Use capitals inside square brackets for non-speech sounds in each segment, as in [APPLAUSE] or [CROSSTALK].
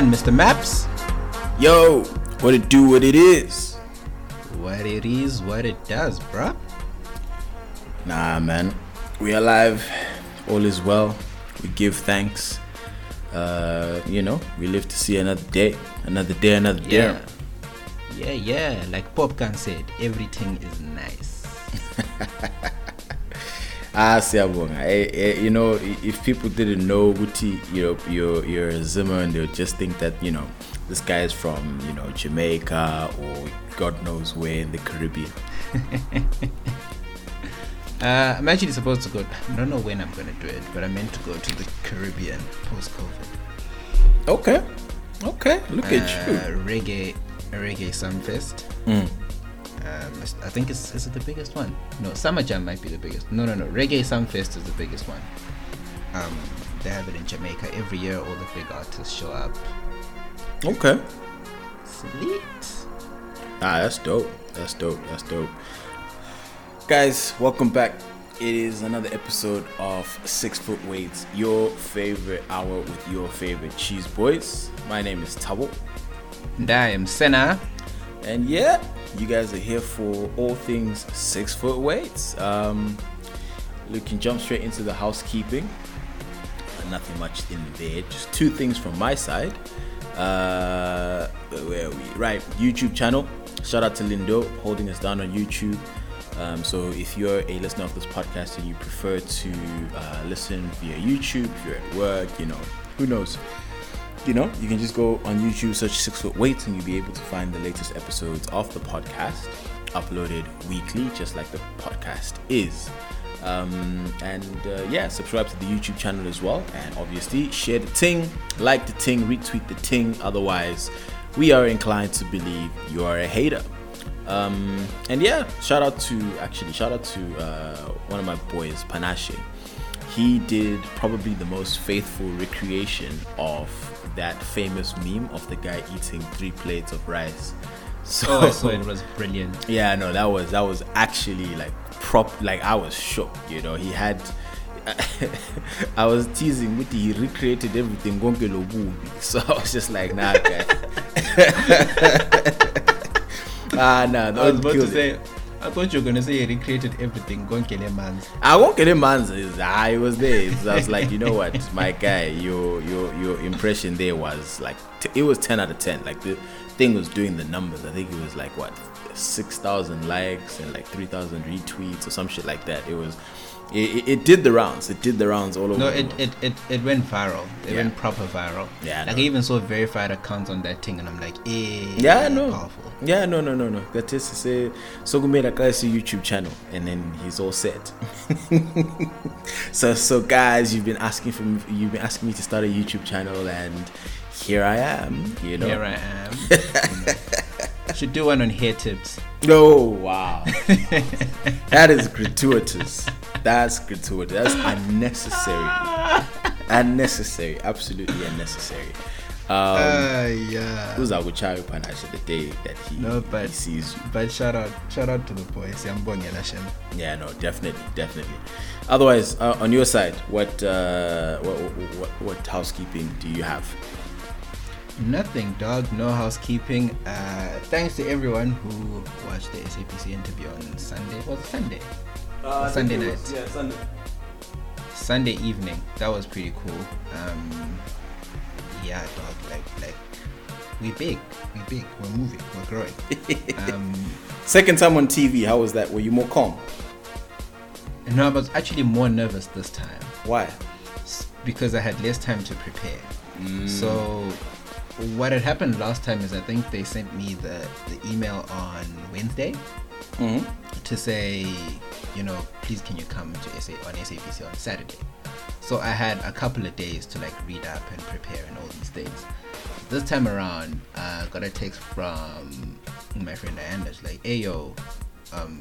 Mr. Maps. Yo, what it do, what it is. What it is, what it does, bruh. Nah, man. We alive. All is well. We give thanks. Uh, you know, we live to see another day. Another day, another Yeah. day. Yeah, yeah. Like Popcaan said, everything is Ah, siyabonga. Eh, eh, you know, if people didn't know Guti, you're, you're, you're a Zimmer and they'll just think that, you know, this guy is from, you know, Jamaica or God knows where in the Caribbean. [LAUGHS] Uh, I'm actually supposed to go. I don't know when I'm gonna do it, but I meant to go to the Caribbean post COVID. Okay. Okay. Look at you. Uh, reggae, reggae Sunfest. Mm. I think it's is it the biggest one? No, Summer Jam might be the biggest. No, no, no. Reggae Sunfest is the biggest one. Um, they have it in Jamaica every year. All the big artists show up. Okay. Sweet. Ah, that's dope. That's dope. That's dope. Guys, welcome back. It is another episode of Six Foot Weights, your favorite hour with your favorite cheese boys. My name is Tabo, And I am Senna. and yeah, you guys are here for all things six foot weights. Um, we can jump straight into the housekeeping. Uh, Nothing much in there. Just two things from my side. Uh, where are we? Right, YouTube channel. Shout out to Lindo holding us down on YouTube. Um, so if you're a listener of this podcast and you prefer to uh, listen via YouTube, if you're at work, you know, who knows, you know, you can just go on YouTube, search Six Foot Weights, and you'll be able to find the latest episodes of the podcast uploaded weekly, just like the podcast is. Um, and uh, yeah, subscribe to the YouTube channel as well, and obviously share the ting, like the ting, retweet the ting. Otherwise, we are inclined to believe you are a hater. Um, and yeah, shout out to actually shout out to uh, one of my boys, Panache he did probably the most faithful recreation of that famous meme of the guy eating three plates of rice. [LAUGHS] So Oh, I saw it [LAUGHS] was brilliant. yeah, no, that was that was actually like prop. Like I was shocked. You know, he had. [LAUGHS] I was teasing with he recreated everything Gonke Lobubi. So I was just like, nah, guy. ah, nah, that I was about to it. say. I thought you were gonna say he recreated everything. Gonkele man's. I won't get him answers. I was there. I was like, you know what, my guy, your your your impression there was like t- it was ten out of ten. Like the thing was doing the numbers. I think it was like what six thousand likes and like three thousand retweets or some shit like that. It was. It, it, did the rounds. It did the rounds all over. No, it, it, it, it went viral. It Yeah. went proper viral. Yeah, I Like. I even saw verified accounts on that thing, and I'm like, eh. Yeah, no. Powerful. Yeah, no, no, no, no. That is to say, so made a guy's YouTube channel, and then he's all set. [LAUGHS] so, so guys, you've been asking for, me- you've been asking me to start a YouTube channel, and here I am. You know. Here I am. [LAUGHS] Should do one on hair tips. Oh wow, [LAUGHS] that is gratuitous. That's gratuitous. That's unnecessary. [LAUGHS] unnecessary. Absolutely unnecessary. Um, Uh, yeah. who's our child panache the day that he, No, but- he sees you? But shout out, shout out to the boys. Yeah, no, definitely, definitely. Otherwise, uh, on your side, what, uh, what, what what housekeeping do you have? Nothing, dog. No housekeeping. Uh, thanks to everyone who watched the SABC interview on Sunday. Was it Sunday? Uh, Sunday night. Yeah, Sunday. Sunday evening. That was pretty cool. Um, yeah, dog. Like, like we big, we big. We're moving. We're growing. [LAUGHS] um, Second time on TV. How was that? Were you more calm? no, I was actually more nervous this time Why? because I had less time to prepare. So what had happened last time is I think they sent me the, the email on Wednesday Mm-hmm. to say, you know, please can you come to SA on SABC on Saturday. So I had a couple of days to like read up and prepare and all these things. This time around, I got a text from my friend Diana. She's like, "Hey yo, um,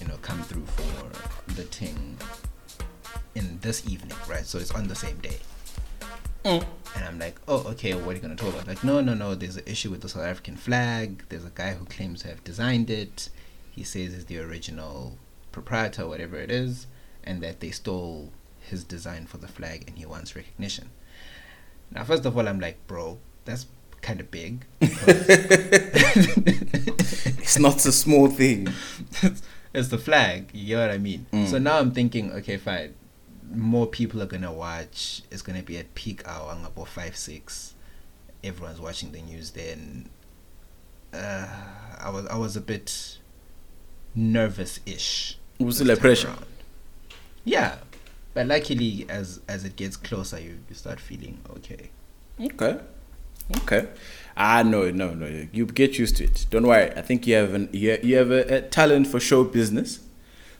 you know, come through for the thing in this evening, right? So it's on the same day." And I'm like, oh, okay, what are you gonna talk about? Like, no, no, no. There's an issue with the South African flag. There's a guy who claims to have designed it. He says is the original proprietor, whatever it is, and that they stole his design for the flag and he wants recognition. Now, first of all, I'm like, bro, that's kind of big. [LAUGHS] It's not a small thing. [LAUGHS] it's the flag. You know what I mean? Mm. So now I'm thinking, okay, fine. More people are gonna watch. It's gonna be at peak hour, about five, six. Everyone's watching the news. Then, uh, I was I was a bit nervous-ish. Was this still a time pressure. around. Yeah, but luckily, as as it gets closer, you, you start feeling okay. Okay. Okay. Ah no no no you get used to it. Don't worry. I think you have an you, you have a, a talent for show business.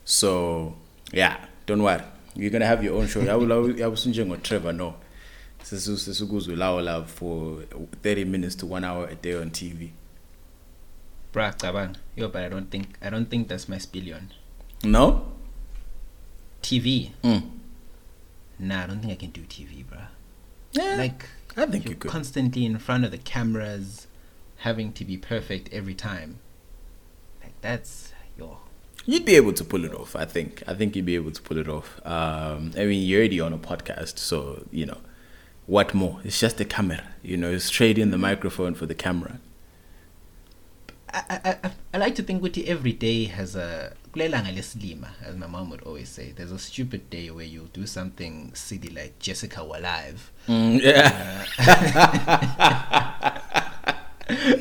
So yeah, don't worry. You're gonna have your own show. I will I will I will send you on Trevor no. Sesu- Sesukuzwe Lawo Love for 30 minutes to 1 hour a day on TV. Bruh, cabang. Yo, but I don't think I don't think that's my spillion. No? TV. Mm. Nah, I don't think I can do TV, bruh. Yeah. Like I think you're you constantly in front of the cameras, having to be perfect every time. Like that's yo. You'd be able to pull it off, I think. I think you'd be able to pull it off. Um, I mean, you're already on a podcast, so, you know, what more? It's just a camera. You know, it's trading the microphone for the camera. I, I, I, like to think Kuti every day has a as my mom would always say. There's a stupid day where you do something silly like Jessica Were Alive. Mm, yeah.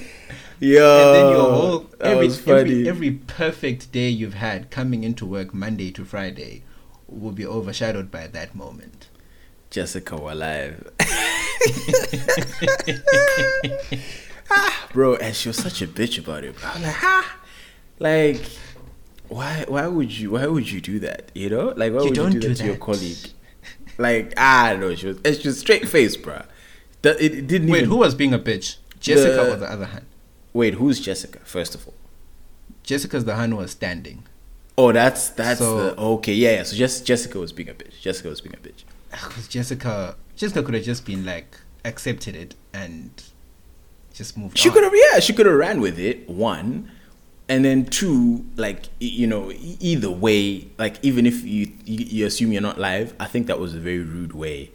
[LAUGHS] [LAUGHS] Yo, and then your whole that every, every every perfect day you've had coming into work Monday to Friday will be overshadowed by that moment. Jessica were alive. ah, [LAUGHS] bro, and she was such a bitch about it. Bro. Like, ah, like, why? Why would you? Why would you do that? You know, like, why You would don't you do do that to your colleague? Like, ah, no, she was. It's just straight face, bro. It, it didn't Wait, even. who was being a bitch? Jessica The- or the other hand? Wait, who's Jessica? First of all. Jessica's the hand who was standing. Oh, that's that's So- the okay. Yeah, yeah. So just Jessica was being a bitch. Jessica was being a bitch. Ah, because Jessica, Jessica could have just been like accepted it and just moved She on. could have, yeah, she could have ran with it. One, and then two, like you know, either way, like even if you you, you assume you're not live, I think that was a very rude way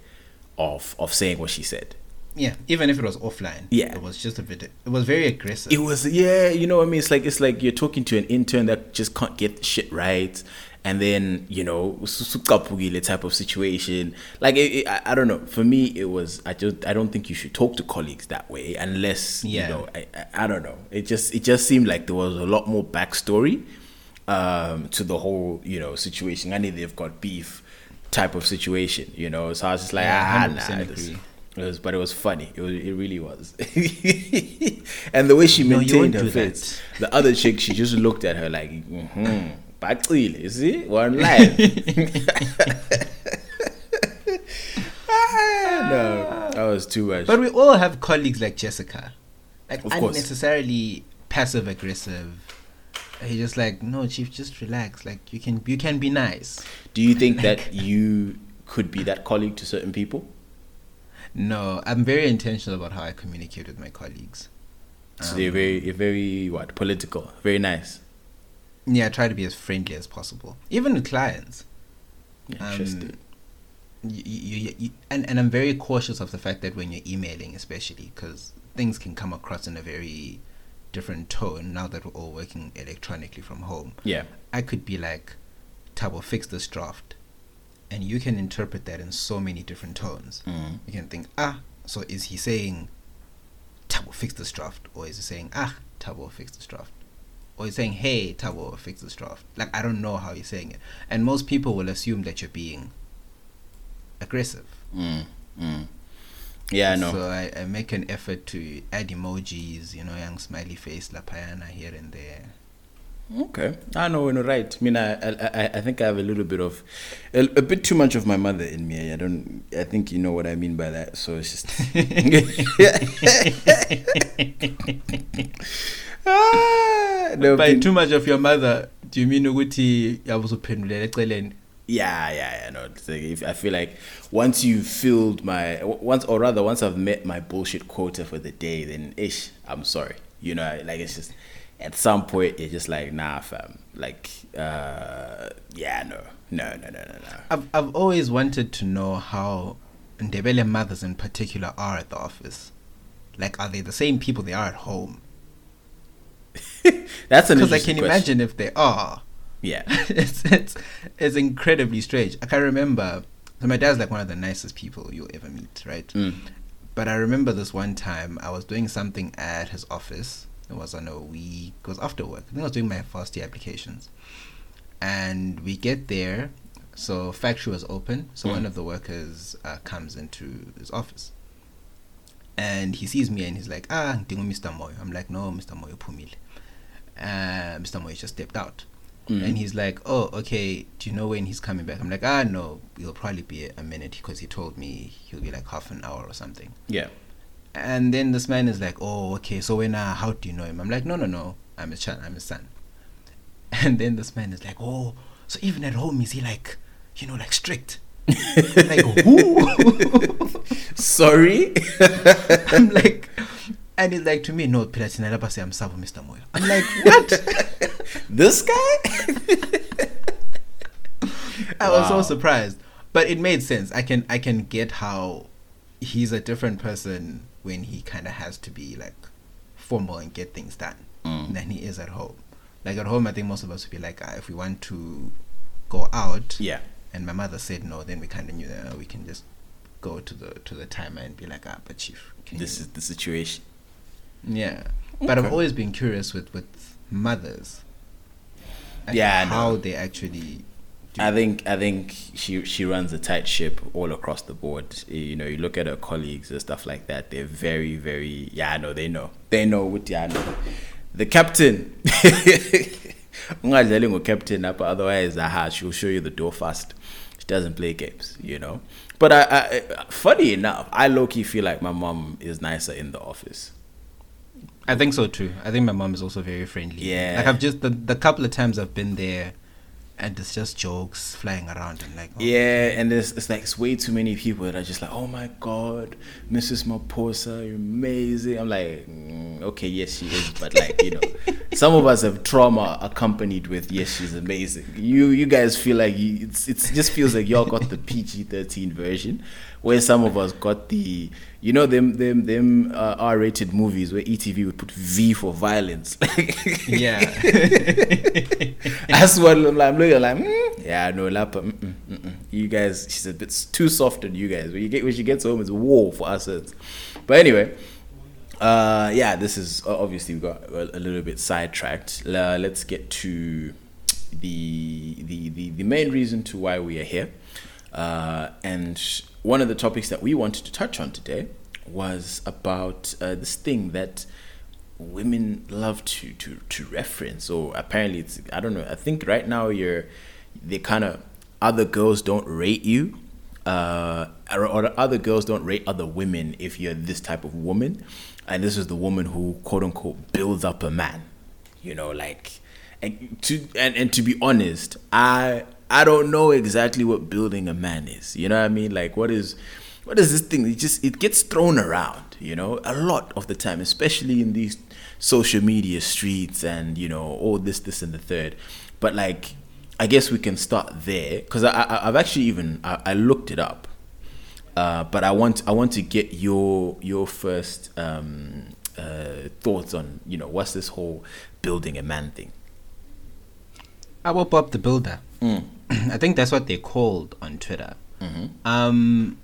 of of saying what she said. Yeah, even if it was offline. Yeah. it was just a bit. It was very aggressive. It was, yeah, you know what I mean. It's like it's like you're talking to an intern that just can't get shit right, and then you know, susukapugile type of situation. Like it, it, I, I don't know. For me, it was. I just I don't think you should talk to colleagues that way unless Yeah. you know. I, I I don't know. It just it just seemed like there was a lot more backstory um, to the whole you know situation. I need they've got beef type of situation. You know, so I was just like, Yeah, ah, 100% nah. It was, but it was funny. It was, it really was. [LAUGHS] and the way she maintained won't her face, the other chick, she just looked at her like, mm-hmm. Bacile, you see, one life. Ah, [LAUGHS] no, that was too much. But we all have colleagues like Jessica, like Of unnecessarily passive aggressive. He's just like, no, chief, just relax. Like you can, you can be nice. Do you think [LAUGHS] that you could be that colleague to certain people? No, I'm very intentional about how I communicate with my colleagues. So Um, they're very, you're very what political, very nice. Yeah, I try to be as friendly as possible, even with clients. Um, Interesting. you, you, you, you, and, and I'm very cautious of the fact that when you're emailing, especially because things can come across in a very different tone now that we're all working electronically from home. yeah. I could be like, Tabo, fix this draft. And you can interpret that in so many different tones. Mm. You can think, ah, so is he saying, Tabo, fix this draft? Or is he saying, ah, Tabo, fix this draft? Or he's saying, hey, Tabo, fix this draft? Like, I don't know how he's saying it. And most people will assume that you're being aggressive. Mm. Mm. Yeah, I know. So I, I make an effort to add emojis, you know, young smiley face, La Payana here and there. Okay, I know you're right. I mean, I, I, I, think I have a little bit of, a, a bit too much of my mother in me. I don't. I think you know what I mean by that. So it's just. [LAUGHS] ah, no, By too much of your mother, do you mean ukuthi yabuzophendulela eceleni? yeah, yeah, yeah. No, like if, I feel like once you've filled my once, or rather, once I've met my bullshit quota for the day, then ish, I'm sorry. You know, like it's just at some point you're just like, nah, fam. Like, uh, yeah, no, no, no, no, no, no. I've I've always wanted to know how Ndebele mothers in particular are at the office? Like, are they the same people they are at home? [LAUGHS] That's an Because I can question. imagine if they are. Yeah. [LAUGHS] it's, it's it's incredibly strange. I can remember. So my dad's like one of the nicest people you'll ever meet, right? Mm. But I remember this one time I was doing something at his office. It was on a week. It was after work. I think I was doing my first year applications, and we get there. So factory was open. So Mm. one of the workers uh, comes into his office, and he sees me and he's like, "Ah, ndingu Mr. Moyo." I'm like, "No, Mr. Moyo pumile." Uh, Mr. Moyo just stepped out. Mm. And he's like, "Oh, okay. Do you know when he's coming back?" I'm like, "Ah, no. He'll probably be a minute because he told me he'll be like half an hour or something." Yeah. And then this man is like, "Oh, okay. So when? Uh, how do you know him?" I'm like, "No, no, no. I'm his child, I'm his son." [LAUGHS] And then this man is like, "Oh, so even at home is he like, you know, like strict?" Like who? [LAUGHS] Sorry. [LAUGHS] I'm like, and he's like to me, "No, phela I'm siyamsaba Mr. Moyo." I'm like, "What?" this guy? I was so surprised, but it made sense. I can I can get how he's a different person when he kind of has to be like formal and get things done Mm. than he is at home. Like at home, I think most of us would be like, ah, if we want to go out, Yeah. and my mother said no, then we kind of knew that uh, we can just go to the to the timer and be like, ah, but chief, can This you-" is the situation. yeah. But I've always been curious with with mothers. and Yeah, how they actually. I think I think she she runs a tight ship all across the board. You know, you look at her colleagues and stuff like that. They're very very yeah. I know they know they know what yeah. I know. The captain. [LAUGHS] Ungadlali ngo-captain apha otherwise aha she'll show you the door fast she doesn't play games you know but I, I funny enough I low-key feel like my mom is nicer in the office I think so too. I think my mom is also very friendly. Yeah. Like I've just the the couple of times I've been there, and it's just jokes flying around and like. oh, Yeah, and there's it's like it's way too many people that are just like, oh my god, Mrs. Maposa, you're amazing. I'm like, mm, okay, yes she is, but like you know, [LAUGHS] some of us have trauma accompanied with yes she's amazing. You you guys feel like you, it's it's just feels like y'all got the PG-13 version, where some of us got the you know them them them uh, R-rated movies where ETV would put V for violence. [LAUGHS] Yeah. [LAUGHS] That's what I'm, like, I'm looking like. Mm, yeah, no, Lapa. Mm-mm, mm-mm. You guys, she's a bit too soft on you guys. When you get when she gets home, it's war for us. But anyway, uh, yeah, this is obviously we got a, a little bit sidetracked. Uh, let's get to the, the the the main reason to why we are here, uh, and one of the topics that we wanted to touch on today was about uh, this thing that women love to to to reference. Or apparently it's i don't know i think right now you're they kind of other girls don't rate you uh or, other girls don't rate other women if you're this type of woman. And this is the woman who quote unquote builds up a man you know like and to and, and to be honest i i don't know exactly what building a man is you know what i mean like what is what is this thing it just it gets thrown around you know a lot of the time especially in these social media streets and you know all this this and the third but like i guess we can start there because I, I i've actually even I, I looked it up uh, but I want I want to get your your first um, uh, thoughts on you know what's this whole building a man thing. I will Bob the Builder. Mm. [CLEARS THROAT] I think that's what they're called on Twitter. Mm-hmm. Um,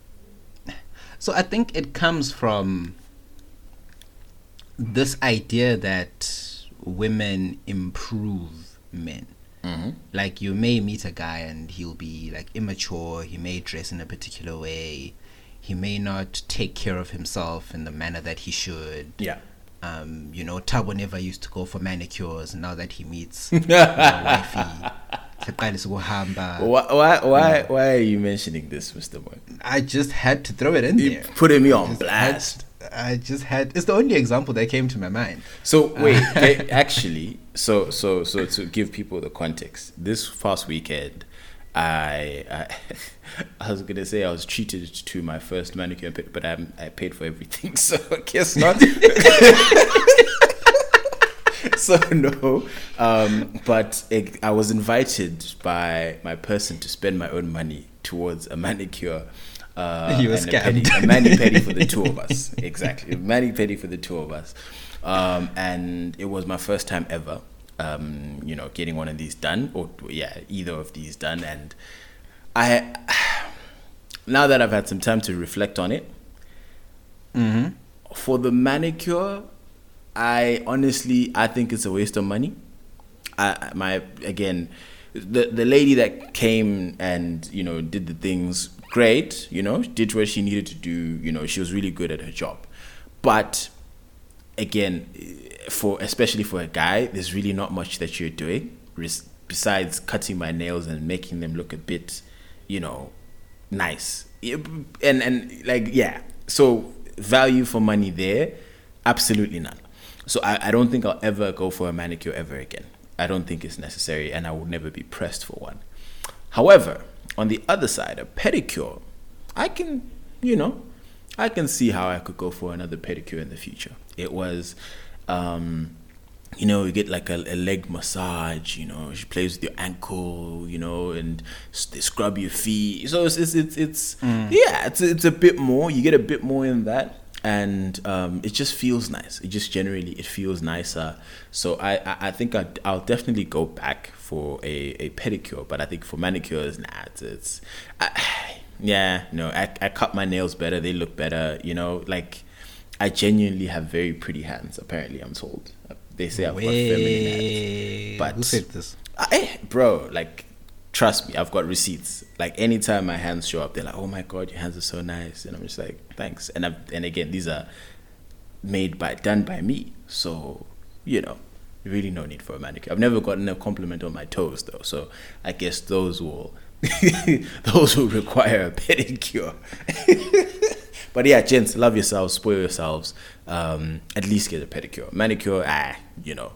so I think it comes from this idea that women improve men. Mm-hmm. Like you may meet a guy and he'll be like immature, he may dress in a particular way, he may not take care of himself in the manner that he should. Yeah. Um, you know, Tabo never used to go for manicures. Now that he meets [LAUGHS] my wifey. Why why why, why are you mentioning this, Mr. Boy? I just had to throw it in You there. putting me on Just blast. had- I just had. It's the only example that came to my mind. So wait, [LAUGHS] okay, actually, so so so to give people the context, this past weekend, I I, [LAUGHS] I was gonna say I was treated to my first manicure, but I I paid for everything, [LAUGHS] so I guess not. [LAUGHS] so no, um, but it, I was invited by my person to spend my own money towards a manicure Uh, You were and a penny- scammed. A mani pedi for the two of us. Exactly, a mani pedi for the two of us. Um, and it was my first time ever, um, you know, getting one of these done, or yeah, either of these done. And I, [SIGHS] now that I've had some time to reflect on it, Mm-hmm. for the manicure, I honestly I think it's a waste of money. I my again, the the lady that came and you know did the things great, you know, did what she needed to do. You know, she was really good at her job, but again, for especially for a guy, there's really not much that you're doing besides cutting my nails and making them look a bit, you know, nice. And and like yeah, so value for money there, absolutely none. So I, I don't think I'll ever go for a manicure ever again. I don't think it's necessary, and I would never be pressed for one. However, on the other side, a pedicure, I can, you know, I can see how I could go for another pedicure in the future. It was, um, you know, you get like a, a leg massage. You know, she plays with your ankle. You know, and they scrub your feet. So it's it's it's, it's yeah, it's it's a bit more. You get a bit more in that, and um, it just feels nice. It just generally it feels nicer. So I I, I think I I'll definitely go back for a, a pedicure, but I think for manicures, nah, it's, it's I, [SIGHS] yeah, no, I I cut my nails better. They look better. You know, like. I genuinely have very pretty hands. Apparently, I'm told. They say I've got feminine hands. But- who said this? I, eh, bro, like, trust me, I've got receipts. Like, anytime my hands show up, they're like, "Oh my god, your hands are so nice," and I'm just like, "Thanks." And I've, and again, these are made by done by me, so you know, really no need for a manicure. I've never gotten a compliment on my toes though, so I guess those will [LAUGHS] those will require a pedicure. [LAUGHS] but yeah, gents, love yourselves, spoil yourselves. Um, at least get a pedicure, manicure. Ah, you know,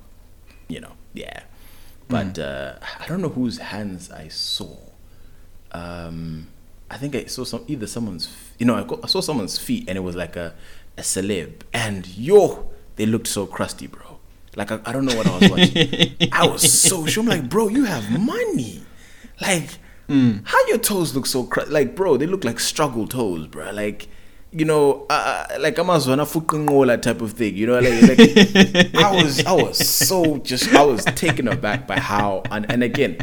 you know, yeah. But uh, I don't know whose hands I saw. Um, I think I saw some either someone's, you know, I, got, I saw someone's feet and it was like a, a celeb, and yo, they looked so crusty, bro. Like I, I don't know what I was watching. [LAUGHS] I was so sure. I'm like, bro, you have money. Like, how your toes look so crusty? Like, bro, they look like struggle toes, bro. Like, you know, uh, like amazwana fuqinqola type of thing. You know, like, like I was, I was so just, I was taken aback by how, and, and again,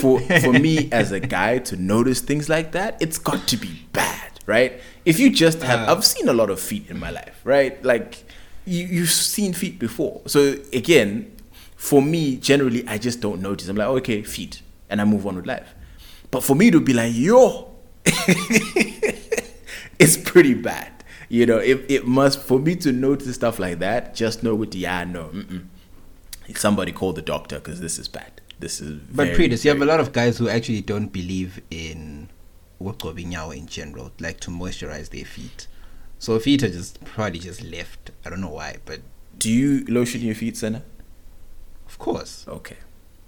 for for me as a guy to notice things like that, it's got to be bad, right? If you just have, I've seen a lot of feet in my life, right? Like you you've seen feet before, so again, for me, generally, I just don't notice. I'm like, okay, feet, and I move on with life. But for me to be like, yo, [LAUGHS] it's pretty bad. You know, it, it must for me to notice stuff like that. Just know with the yeah, no, mm-mm. somebody call the doctor because this is bad. This is But very, Predis, you have a lot of guys who actually don't believe in Wokobinyawa in general, like to moisturize their feet. So feet are just probably just left. I don't know why, but Do you lotion your feet, Senna? of course. Okay.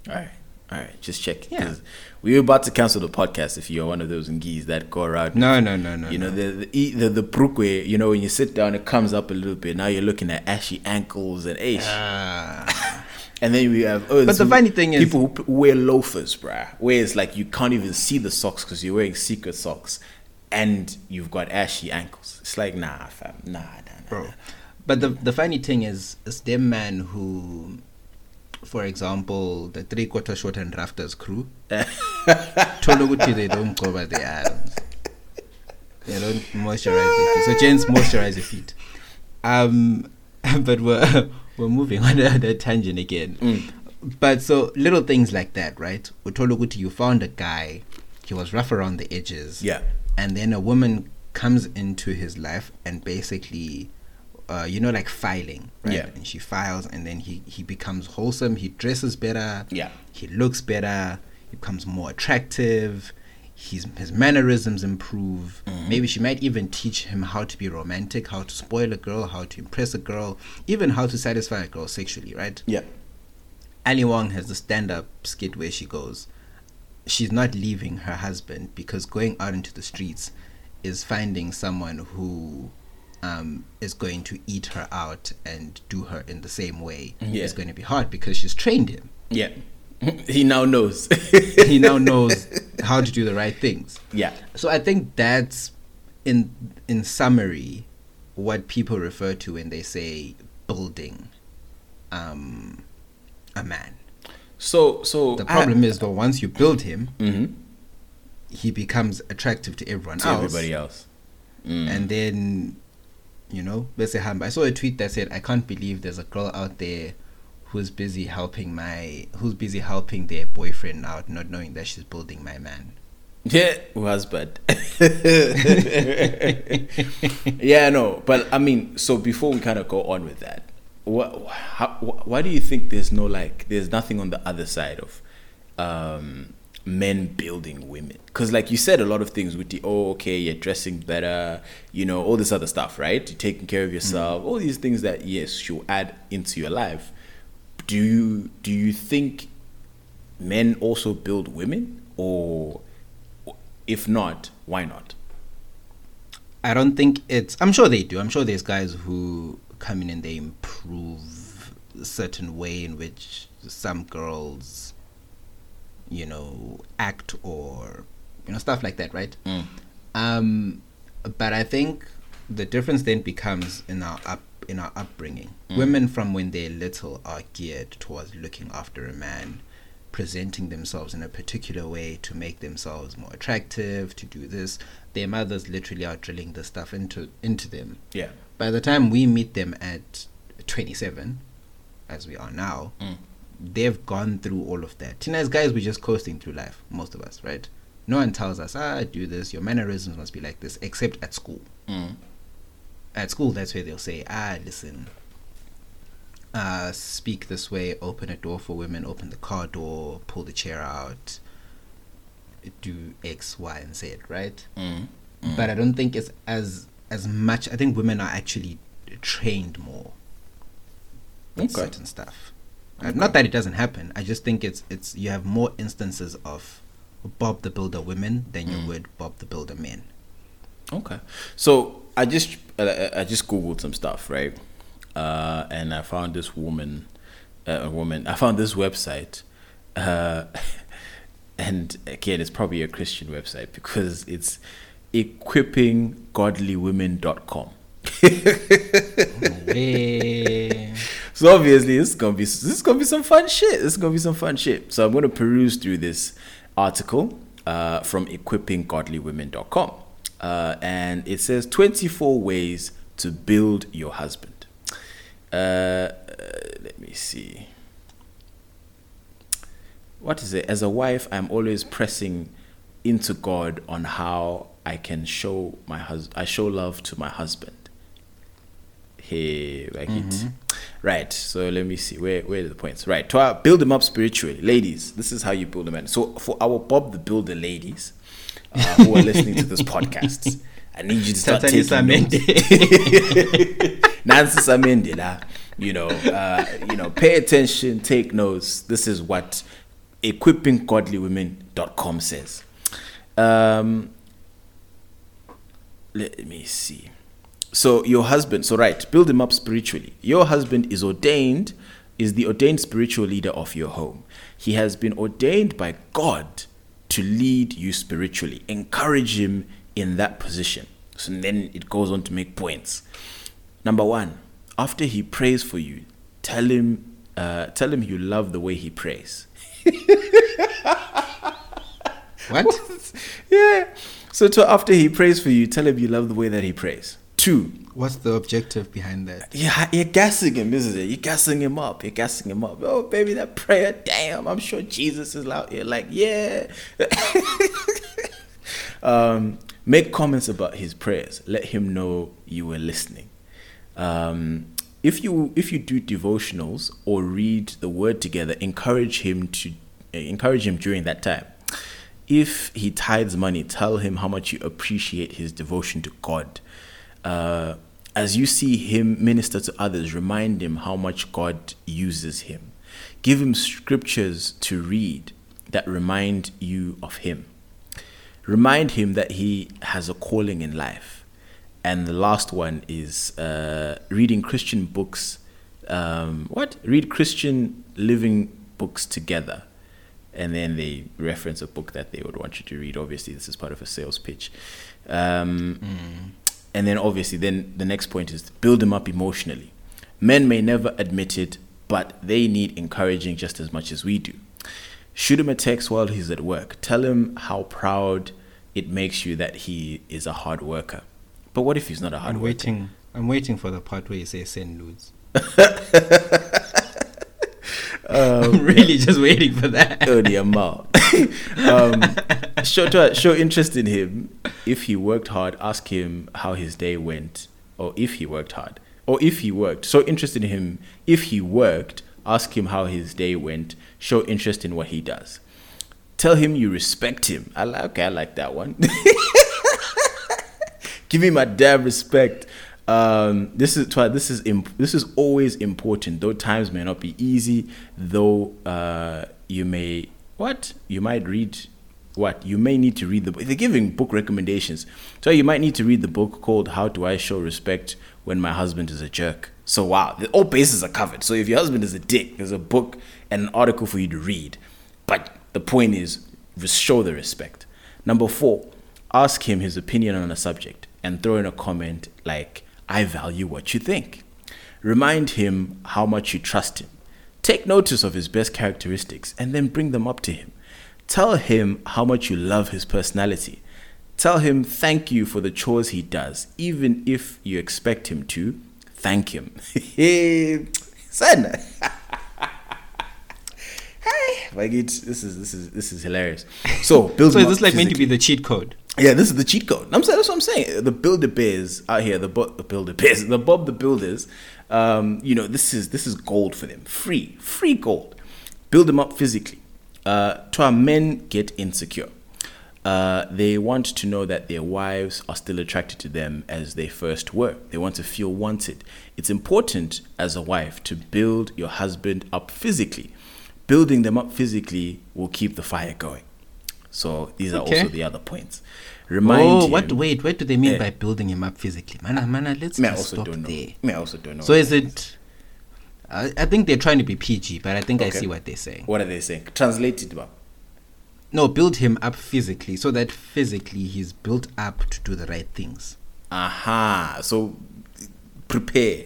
All right. All right. Just check. Yeah. We were about to cancel the podcast if you're one of those ngis that go around. No, no, no, no. You know no. the the the, the brookway, you know when you sit down it comes up a little bit. Now you're looking at ashy ankles and ash. Ah. [LAUGHS] And then we have oh, But the funny thing is- people who wear loafers, bruh. Where it's like you can't even see the socks because you're wearing secret socks, and you've got ashy ankles. It's like nah, fam, nah, nah, nah, bro. nah. But the the funny thing is, is them man who, for example, the three quarter short and rafters crew, [LAUGHS] told ukuthi they don't cover their arms. They don't moisturize their feet. So gents moisturize their feet. Um, [LAUGHS] but we're [LAUGHS] we're moving on the tangent again. Mm. But so little things like that, right? Uthola ukuthi you found a guy, he was rough around the edges. Yeah. And then a woman comes into his life and basically uh, you know, like filing, right? Yeah. And she files, and then he he becomes wholesome. He dresses better. Yeah. He looks better. He becomes more attractive. His his mannerisms improve. Mm-hmm. Maybe she might even teach him how to be romantic, how to spoil a girl, how to impress a girl, even how to satisfy a girl sexually, right? Yeah. Ali Wong has a stand-up skit where she goes, she's not leaving her husband because going out into the streets is finding someone who um, is going to eat her out and do her in the same way. Yeah. It's going to be hard because she's trained him. Yeah. he now knows. [LAUGHS] He now knows how to do the right things. Yeah. So I think that's in in summary what people refer to when they say building um, a man. So so The problem is though once you build him, Mhm. he becomes attractive to everyone to else. everybody else. Mm. And then, you know, let's. I saw a tweet that said, "I can't believe there's a girl out there who's busy helping my, who's busy helping their boyfriend out, not knowing that she's building my man." Yeah, was bad. [LAUGHS] yeah, no, but I mean, so before we kind of go on with that, what, how, why do you think there's no like, there's nothing on the other side of um, men building women? Because, like you said, a lot of things with the oh, okay, you're dressing better, you know, all this other stuff, right? You're taking care of mm. yourself, all these things that yes, should add into your life. Do you do you think men also build women, or if not, why not? I don't think it's. I'm sure they do. I'm sure there's guys who come in and they improve a certain way in which some girls, you know, act or you know stuff like that, right? Um, but I think the difference then becomes in our up in our upbringing. Women from when they're little are geared towards looking after a man, presenting themselves in a particular way to make themselves more attractive, to do this. Their mothers literally are drilling this stuff into into them. Yeah. By the time we meet them at 27, as we are now, Mm. They've gone through all of that. You know, as guys, we're just coasting through life, most of us, right? No one tells us, ah, do this, your mannerisms must be like this, except at school. Mm. At school, that's where they'll say, ah, listen, uh, speak this way, open a door for women, open the car door, pull the chair out, do X, Y, and Z, right? Mm. But I don't think it's as as much. I think women are actually trained more with Okay. certain stuff. Uh, Not that it doesn't happen. I just think it's it's you have more instances of Bob the Builder women than you would Bob the Builder men. Okay. So I just uh, I just googled some stuff, right? Uh, and I found this woman, uh, a woman. I found this website, uh, [LAUGHS] and again, it's probably a Christian website because it's equippinggodlywomen.com. Eh, [LAUGHS] So obviously, this is gonna be this is gonna be some fun shit. This is gonna be some fun shit. So I'm gonna peruse through this article uh, from equippinggodlywomen.com, uh, and it says 24 ways to build your husband. Uh, uh, let me see. What is it? As a wife, I'm always pressing into God on how I can show my husband. I show love to my husband. Hey, like it. Right. So let me see. Where where are the points? Right. To uh, build them up spiritually, ladies. This is how you build them. So for our Bob the Builder ladies uh, who are listening to this [LAUGHS] podcast, I need you to start taking notes. [LAUGHS] Nancy Samende, lah. you know, uh, you know, pay attention, take notes. This is what equippinggodlywomen.com says. Um, let me see. So your husband, so right, build him up spiritually. Your husband is ordained, is the ordained spiritual leader of your home. He has been ordained by God to lead you spiritually. Encourage him in that position. So then it goes on to make points. Number one, after he prays for you, tell him, uh, tell him you love the way he prays. what? [LAUGHS] yeah. So to after he prays for you, tell him you love the way that he prays. Two, What's the objective behind that? Yeah, you're gassing him, isn't it? You're gassing him up. You're gassing him up. Oh, baby, that prayer, damn. I'm sure Jesus is out here. Like, yeah. [LAUGHS] um, make comments about his prayers. Let him know you were listening. Um, if you if you do devotionals or read the word together, encourage him to encourage him during that time. If he tithes money, tell him how much you appreciate his devotion to God uh, as you see him minister to others, remind him how much God uses him. Give him scriptures to read that remind you of him. Remind him that he has a calling in life. And the last one is uh, reading Christian books. Um, what? Read Christian living books together. and then they reference a book that they would want you to read. Obviously, this is part of a sales pitch. Um, And then obviously, then the next point is build them up emotionally. Men may never admit it, but they need encouraging just as much as we do. Shoot him a text while he's at work. Tell him how proud it makes you that he is a hard worker. But what if he's not a hard I'm worker? waiting. I'm waiting for the part where you say send nudes. [LAUGHS] [LAUGHS] Um, I'm really just waiting for that. Oh, the amount. [LAUGHS] um, show, to, show interest in him. If he worked hard, ask him how his day went, or if he worked hard, or if he worked. Show interest in him. If he worked, ask him how his day went. Show interest in what he does. Tell him you respect him. I like. Okay, I like that one. [LAUGHS] Give me my damn respect. Um, this is this is imp- this is always important. Though times may not be easy, though uh, you may what you might read what you may need to read the book. They're giving book recommendations, so you might need to read the book called "How Do I Show Respect When My Husband Is a Jerk." So wow, all bases are covered. So if your husband is a dick, there's a book and an article for you to read. But the point is, show the respect. Number four, ask him his opinion on a subject and throw in a comment like, I value what you think. Remind him how much you trust him. Take notice of his best characteristics and then bring them up to him. Tell him how much you love his personality. Tell him thank you for the chores he does, even if you expect him to. Thank him. [LAUGHS] Son. [LAUGHS] Hey, like it's this is this is this is hilarious. So [LAUGHS] build So is this like meant to be the cheat code? Yeah, this is the cheat code. I'm saying that's what I'm saying. The Builder Bears out here, the, Bo- the Builder Bears, the Bob the Builders. Um, you know, this is this is gold for them. Free, free gold. Build them up physically. Uh, to our men get insecure. Uh, they want to know that their wives are still attracted to them as they first were. They want to feel wanted. It's important as a wife to build your husband up physically. Building them up physically will keep the fire going. So these are Okay. also the other points. Remind oh, him. what? Wait, what do they mean Eh. by building him up physically? Mana, mana, let's I just stop there. Me, I also don't know. So is it? I, I think they're trying to be PG, but I think I see what they're saying. what are they saying? Translate it, Bob. No, build him up physically so that physically he's built up to do the right things. Aha. So prepare.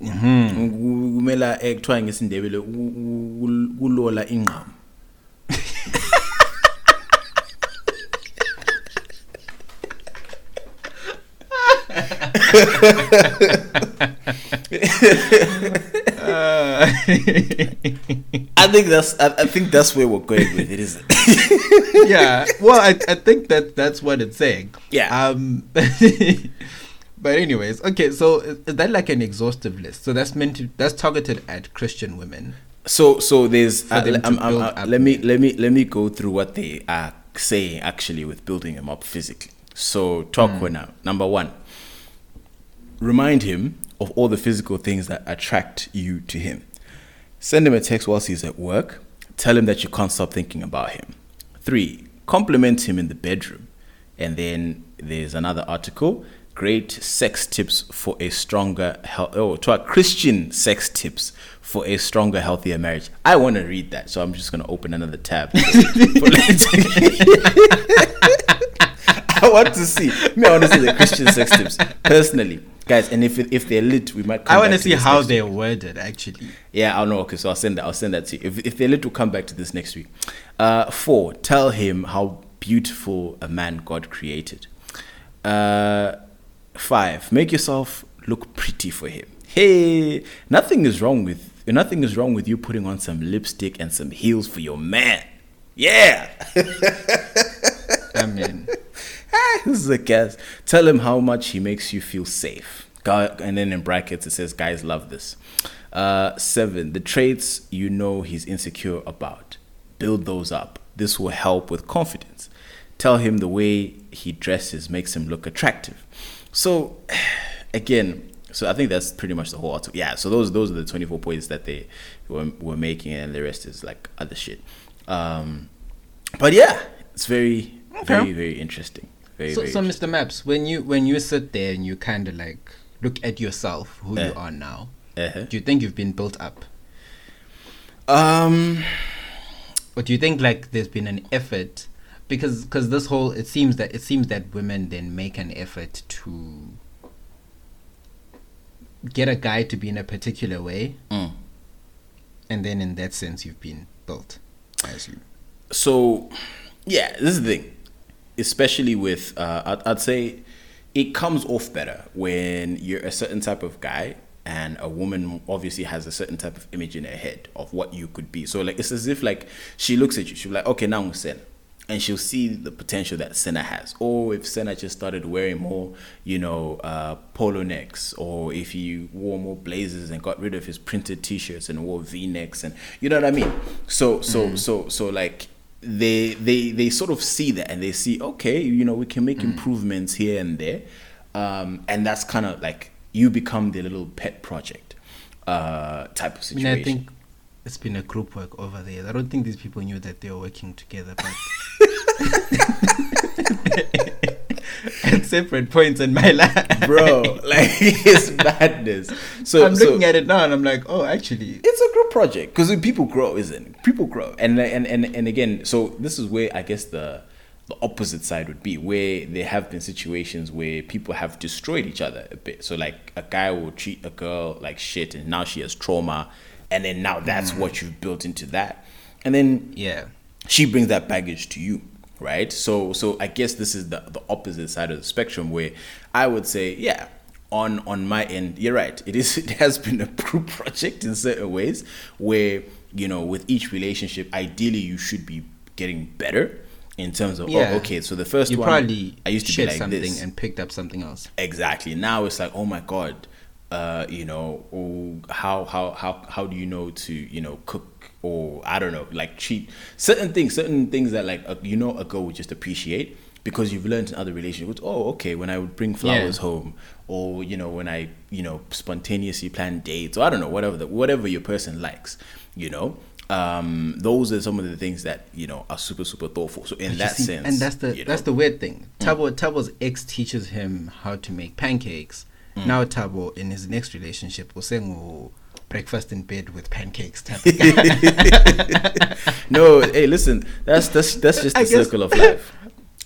Mhm. kumela ekuthiwa ngesindebele kulola ingqamu I think that's I, I think that's where we're going with it, isn't it? yeah. Well, I, I think that that's what it's saying. Yeah. Um. [LAUGHS] but anyways, okay. So is that like an exhaustive list? So that's meant to that's targeted at Christian women. So so there's uh, them le- to um, um, build uh, let me let me let me go through what they are saying actually with building them up physically. So talk Hmm. now. Number one, remind him of all the physical things that attract you to him. Send him a text whilst he's at work. Tell him that you can't stop thinking about him. Three, compliment him in the bedroom. And then there's another article great sex tips for a stronger health oh to our christian sex tips for a stronger healthier marriage i want to read that so i'm just going to open another tab [LAUGHS] [LAUGHS] [LAUGHS] i want to see me i want to see the christian sex tips personally guys and if it, if they're lit we might come I want to see how they're worded actually. yeah, I'll know. Okay, so I'll send that. I'll send that to you. If, if they're lit, we'll come back to this next week. Uh, four, tell him how beautiful a man God created. Uh, five, make yourself look pretty for him. Hey, nothing is wrong with nothing is wrong with you putting on some lipstick and some heels for your man. Yeah. [LAUGHS] I mean, this is a guess. Tell him how much he makes you feel safe. And then in brackets it says, "Guys love this." Uh, seven, the traits you know he's insecure about. Build those up. This will help with confidence. Tell him the way he dresses makes him look attractive. So, [SIGHS] again, so I think that's pretty much the whole article. Yeah. So those those are the twenty four points that they were, were making, and the rest is like other shit. Um, but yeah, it's very very very interesting. Very so, so Mr. Maps, when you when you sit there and you kind of like look at yourself, who you Eh. are now, Uh-huh. do you think you've been built up? Um, But do you think like there's been an effort because because this whole it seems that it seems that women then make an effort to get a guy to be in a particular way, Mm. and then in that sense you've been built as you. So, yeah, this is the thing. Especially with, uh, I'd, I'd say it comes off better when you're a certain type of guy and a woman obviously has a certain type of image in her head of what you could be. So, like, it's as if, like, she looks at you, she'll be like, okay, now I'm Senna. And she'll see the potential that Senna has. Or if Senna just started wearing more, you know, uh, polo necks, or if he wore more blazers and got rid of his printed t-shirts and wore V-necks, and you know what I mean. So, so, so, so, like, they they they sort of see that and they see okay you know we can make improvements here and there. Um and that's kind of like you become the little pet project uh type of I mean, situation. I think it's been a group work over there. I don't think these people knew that they were working together, but [LAUGHS] [LAUGHS] at [LAUGHS] separate points in my life, bro like [LAUGHS] it's madness. So I'm so looking at it now and I'm like, oh, actually, it's a group project because people grow isn't it? people grow. And and and and again so this is where i guess the the opposite side would be where there have been situations where people have destroyed each other a bit. So like a guy will treat a girl like shit and now she has trauma and then now that's mm. what you've built into that. And then yeah. she brings that baggage to you right so so i guess this is the the opposite side of the spectrum where i would say yeah on on my end you're right it is [LAUGHS] it has been a group [LAUGHS] project in certain ways where you know with each relationship ideally you should be getting better in terms of Yeah. oh okay so the first You one probably i used to be like something this and picked up something else. exactly now it's like oh my god uh you know oh, how how how how do you know to you know cook or i don't know like treat certain things certain things that like uh, you know a girl would just appreciate because you've learned in other relationships oh okay when i would bring flowers Yeah. home or you know when i you know spontaneously plan dates or i don't know whatever the, whatever your person likes you know um those are some of the things that you know are super super thoughtful so in that see- sense and that's the you that's the weird thing. Tabo Tabo's ex teaches him how to make pancakes. Mm. Now Tabo in his next relationship was saying oh, breakfast in bed with pancakes type of guy. [LAUGHS] no, hey, listen, that's that's that's just the circle of [LAUGHS] life.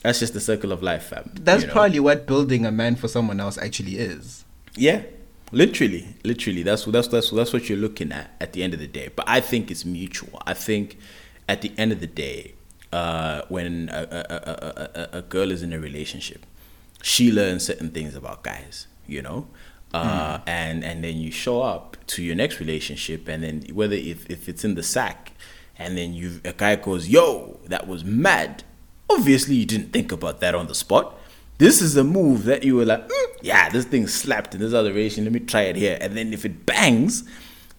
That's just the circle of life, fam. That's you know? probably what building a man for someone else actually is. yeah, literally, literally. That's that's that's that's what you're looking at at the end of the day. But I think it's mutual. I think at the end of the day, uh, when a, a, a- a girl is in a relationship, she learns certain things about guys. You know. Uh, and and then you show up to your next relationship, and then whether if, if it's in the sack, and then you a guy goes, "Yo, that was mad." Obviously, you didn't think about that on the spot. This is a move that you were like, "Mm, yeah, this thing slapped in this other relation. Let me try it here. And then if it bangs,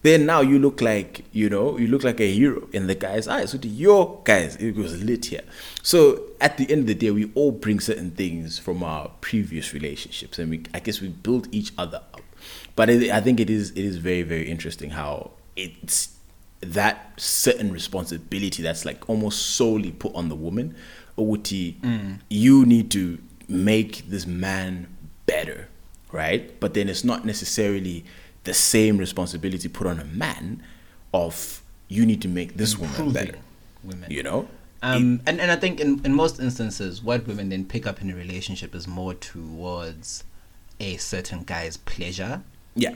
then now you look like you know you look like a hero in the guy's eyes. So to your guys, it was lit here. So at the end of the day, we all bring certain things from our previous relationships, and we I guess we build each other up. But it, I think it is it is very very interesting how it's that certain responsibility that's like almost solely put on the woman. Owuti, mm. you need to make this man better, right? But then it's not necessarily the same responsibility put on a man of you need to make this woman better. women. You know? Um, and, and I think in, in most instances, what women then pick up in a relationship is more towards a certain guy's pleasure. Yeah.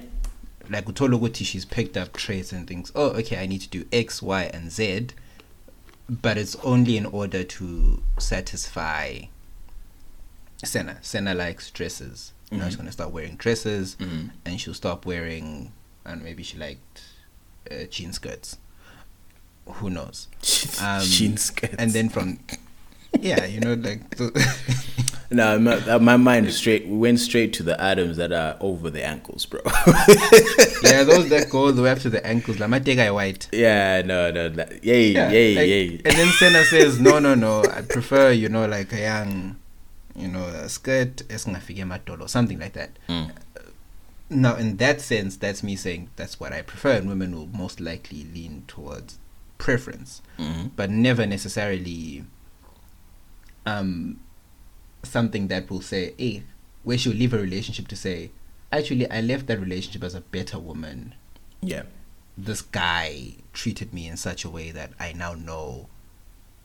Like Utologuti, she's picked up traits and things. Oh, okay, I need to do X, Y, and Z, but it's only in order to satisfy Senna. Senna likes dresses. Now she's gonna start wearing dresses, Mhm. and she'll stop wearing, and maybe she liked uh, jean skirts. Who knows? [LAUGHS] Um, Jean skirts. And then from, yeah, you know, like. [LAUGHS] No, my, uh, my mind straight went straight to the items that are over the ankles, bro. [LAUGHS] yeah, those that go all the way up to the ankles. Like my guy white. yeah, no, no, no. Yay, yay, like- yay. And then Senna says, no, no, no. I prefer, you know, like a young, you know, a skirt, esingafike madolo, something like that. Mm. Now, in that sense, that's me saying that's what I prefer, and women will most likely lean towards preference, Mhm. but never necessarily um something that will say, hey, where she'll leave a relationship to say, actually, I left that relationship as a better woman Yeah. this guy treated me in such a way that I now know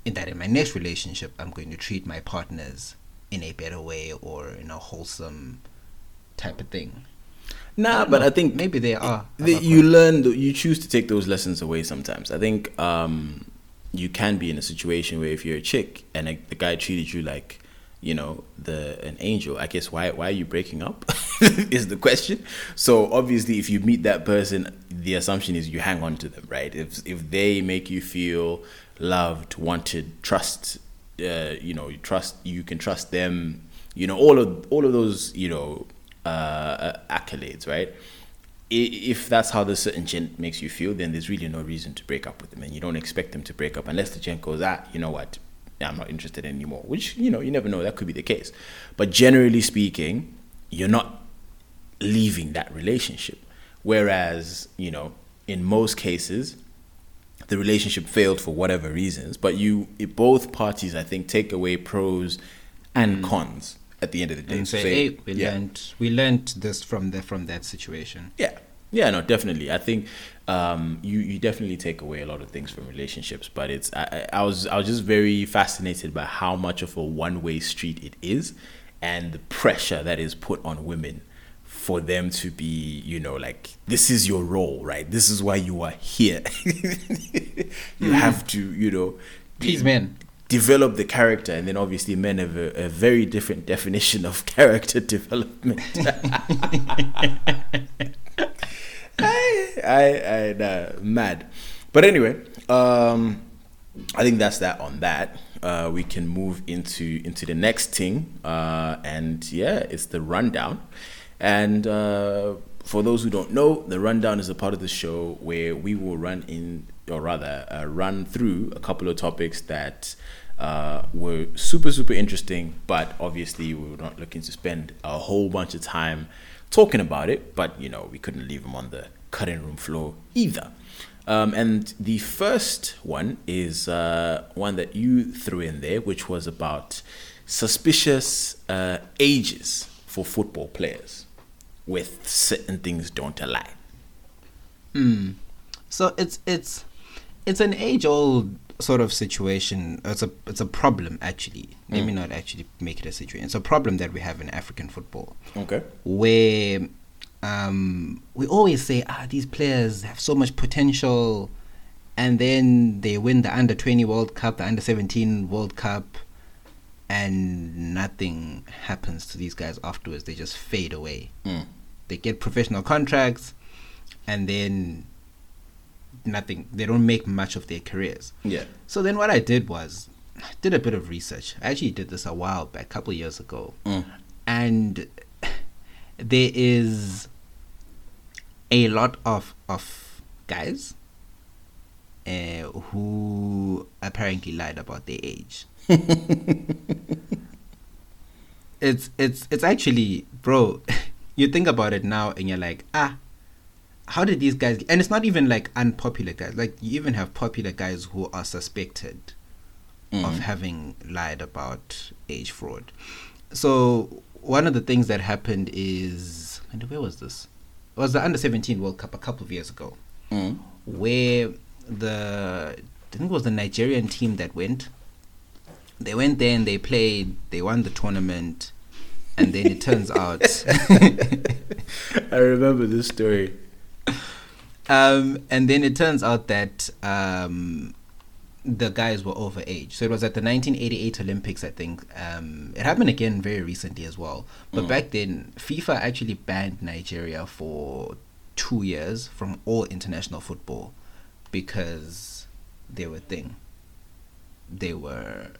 in that in my next relationship I'm going to treat my partners in a better way or in a wholesome type of thing. Nah, but I think maybe they are. the, you learn th- you choose to take those lessons away sometimes i think um, you can be in a situation where if you're a chick and a, the guy treated you like you know the an angel i guess why why are you breaking up [LAUGHS] is the question so obviously if you meet that person the assumption is you hang on to them right if if they make you feel loved wanted trust uh, you know you trust you can trust them you know all of all of those you know uh, accolades right if that's how the certain gent makes you feel, then there's really no reason to break up with them, and you don't expect them to break up unless the gent goes, ah, you know what, I'm not interested anymore. Which you know, you never know, that could be the case. But generally speaking, you're not leaving that relationship. Whereas, you know, in most cases, the relationship failed for whatever reasons, but you, both parties, I think, take away pros and mm. cons at the end of the day. And say, say hey, we yeah. learned we learned this from the from that situation. Yeah, yeah, no, definitely. I think um, you you definitely take away a lot of things from relationships, but it's I, I was I was just very fascinated by how much of a one way street it is, and the pressure that is put on women for them to be, you know, like this is your role, right? This is why you are here. [LAUGHS] you mm. have to, you know, please, men, develop the character and then obviously men have a, a very different definition of [LAUGHS] character development [LAUGHS] I, I, I nah, mad but anyway um i think that's that on that uh, we can move into into the next thing uh, and yeah it's the rundown and uh, for those who don't know the rundown is a part of the show where we will run in or rather uh, run through a couple of topics that uh, were super super interesting but obviously we were not looking to spend a whole bunch of time talking about it but you know we couldn't leave them on the cutting room floor either. Um, and the first one is uh, one that you threw in there which was about suspicious uh, ages for football players with certain things don't align hmm so it's it's it's an age old sort of situation. It's a it's a problem actually. Let mm. me not actually make it a situation. It's a problem that we have in African football. Okay. Where um, we always say, ah, these players have so much potential, and then they win the under twenty World Cup, the under seventeen World Cup, and nothing happens to these guys afterwards. They just fade away. Mm. They get professional contracts, and then nothing. They don't make much of their careers. Yeah. So then what I did was I did a bit of research. I actually did this a while back, a couple of years ago, mm. and there is a lot of of guys uh, who apparently lied about their age. [LAUGHS] it's it's it's actually, bro. [LAUGHS] You think about it now, and you're like, ah, how did these guys and it's not even like unpopular guys like you even have popular guys who are suspected mm. of having lied about age fraud so one of the things that happened is and where was this it was the under 17 world cup a couple of years ago mm. where the i think it was the nigerian team that went they went there and they played they won the tournament and then it turns [LAUGHS] out i remember this story um, and then it turns out that um, the guys were overage. So it was at the 1988 Olympics, I think. Um, it happened again very recently as well. But mm. back then, FIFA actually banned Nigeria for two years from all international football because they were thing. They were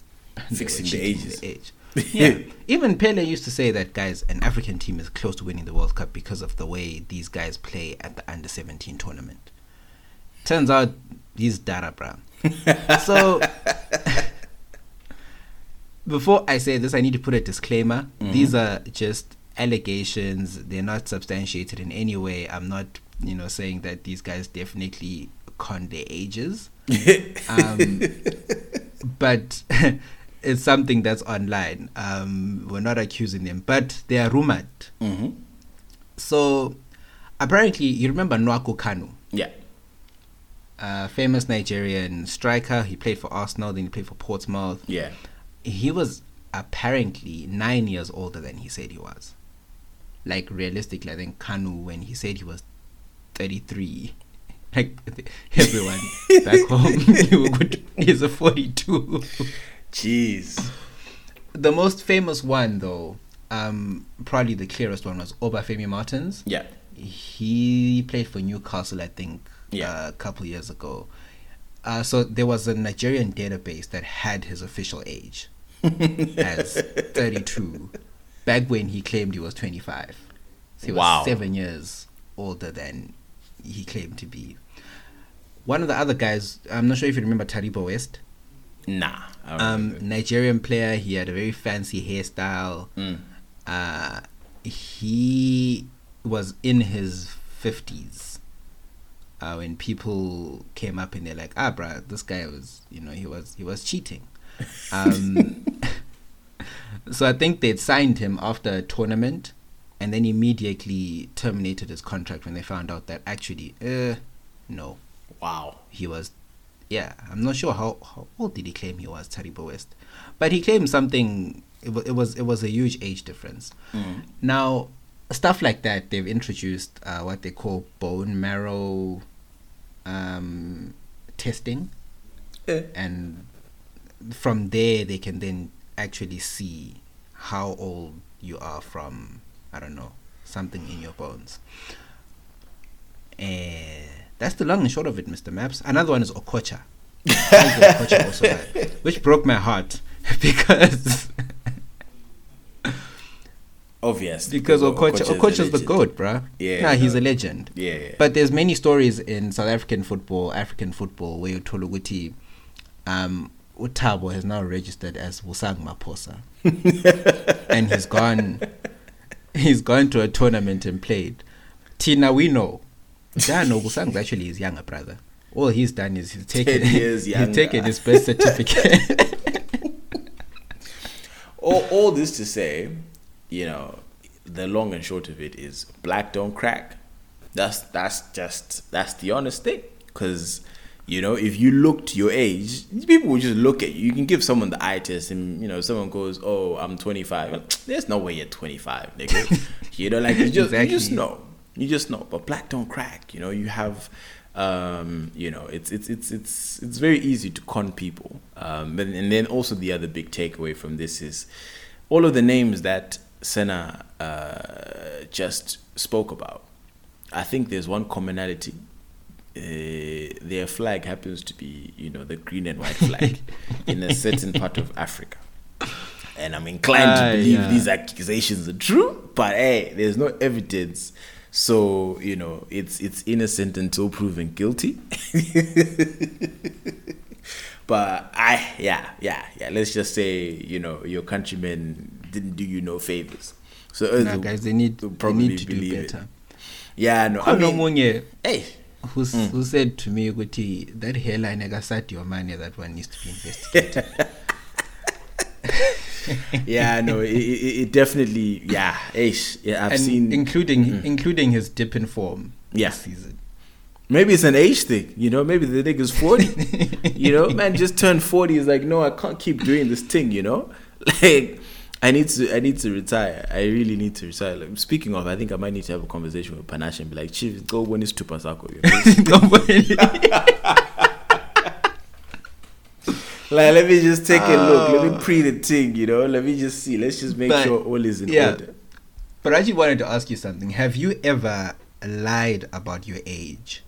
fixing the ages. The age. [LAUGHS] yeah. Even Pele used to say that guys, an African team is close to winning the World Cup because of the way these guys play at the under 17 tournament. Turns out he's data, bro. [LAUGHS] so [LAUGHS] before I say this, I need to put a disclaimer. Mm-hmm. These are just allegations. They're not substantiated in any way. I'm not, you know, saying that these guys definitely con their ages. um, but it's something that's online. Um, we're not accusing them, but they are rumored. Mm-hmm. So apparently, you remember Nwankwo Kanu? Yeah. uh, famous Nigerian striker. He played for Arsenal, then he played for Portsmouth. Yeah. He was apparently nine years older than he said he was. Like realistically, I think Kanu when he said he was thirty-three. [LAUGHS] Like everyone back [LAUGHS] home, he would- he's a forty-two. Jeez. The most famous one, though, um, probably the clearest one was Obafemi Martins. Yeah. He played for Newcastle, I think, Yeah. uh, a couple years ago. Uh, so there was a Nigerian database that had his official age [LAUGHS] as 32, back when he claimed he was 25. So he was Wow. seven years older than he claimed to be. One of the other guys, I'm not sure if you remember Taribo West. Nah. Um. Nigerian player. He had a very fancy hairstyle. Mm. Uh, he was in his fifties uh, when people came up and they're like, "Ah, bruh, this guy was, you know, he was he was cheating." Um, [LAUGHS] so I think they'd signed him after a tournament, and then immediately terminated his contract when they found out that actually, uh, no, Wow. he was yeah i'm not sure how, how old did he claim he was taribo west but he claimed something it, it was it was a huge age difference Mm. now stuff like that they've introduced uh, what they call bone marrow um, testing Eh. and from there they can then actually see how old you are from i don't know something in your bones Eh, that's the long and short of it mr maps another one is okocha Okocha also died, [LAUGHS] which broke my heart [LAUGHS] because Obviously. because Okocha Okocha's a Okocha's the goat, bruh. Yeah, nah, he's no. a legend. Yeah, yeah. But there's many stories in South African football, African football, where Toluguti, um, Utabo has now registered as Wusang Maposa, [LAUGHS] and he's gone. He's gone to a tournament and played. Tina, we know. Yeah, no, Wusang's actually his younger brother. All he's done is he's taken [LAUGHS] he's taken his birth certificate. [LAUGHS] all, all this to say, you know, the long and short of it is black don't crack. That's that's just that's the honest thing. Because you know, if you looked your age, people will just look at you. You can give someone the eye test, and you know, someone goes, "Oh, I'm 25." There's no way you're 25, nigga. [LAUGHS] you know, like you just you just know, you just know. But black don't crack. You know, you have. Um, you know, it's it's it's it's it's very easy to con people. Um, and, and then also the other big takeaway from this is all of the names that Senna uh, just spoke about. I think there's one commonality. Uh, their flag happens to be, you know, the green and white flag [LAUGHS] in a certain part of Africa. And I'm inclined Ah, to believe yeah. these accusations are true, but hey, there's no evidence. So, you know, it's it's innocent until proven guilty. [LAUGHS] but I yeah, yeah, yeah. Let's just say, you know, your countrymen didn't do you no favors. So uh, nah, Özil guys, they need will they probably need to do believe it. better. Yeah, no. I mean, hey, who, s- mm. who said to me, that hairline I got your money. that one needs to be investigated. [LAUGHS] [LAUGHS] yeah, no, it, it, it definitely, yeah, ish. Yeah, I've and seen. including mm-hmm. including his dip in form Yeah. this season. maybe it's an age thing, you know. Maybe the nigga's forty. [LAUGHS] you know, man, just turned forty. Is like, no, I can't keep doing this thing. You know, [LAUGHS] like. I need to. I need to retire. I really need to retire. Like, speaking of, I think I might need to have a conversation with Panache and be like, "Chief, go win this two pasako." You know? Like, let me just take a look. Let me pre the thing. You know, let me just see. Let's just make But, sure all is in yeah. order. but I actually wanted to ask you something. Have you ever lied about your age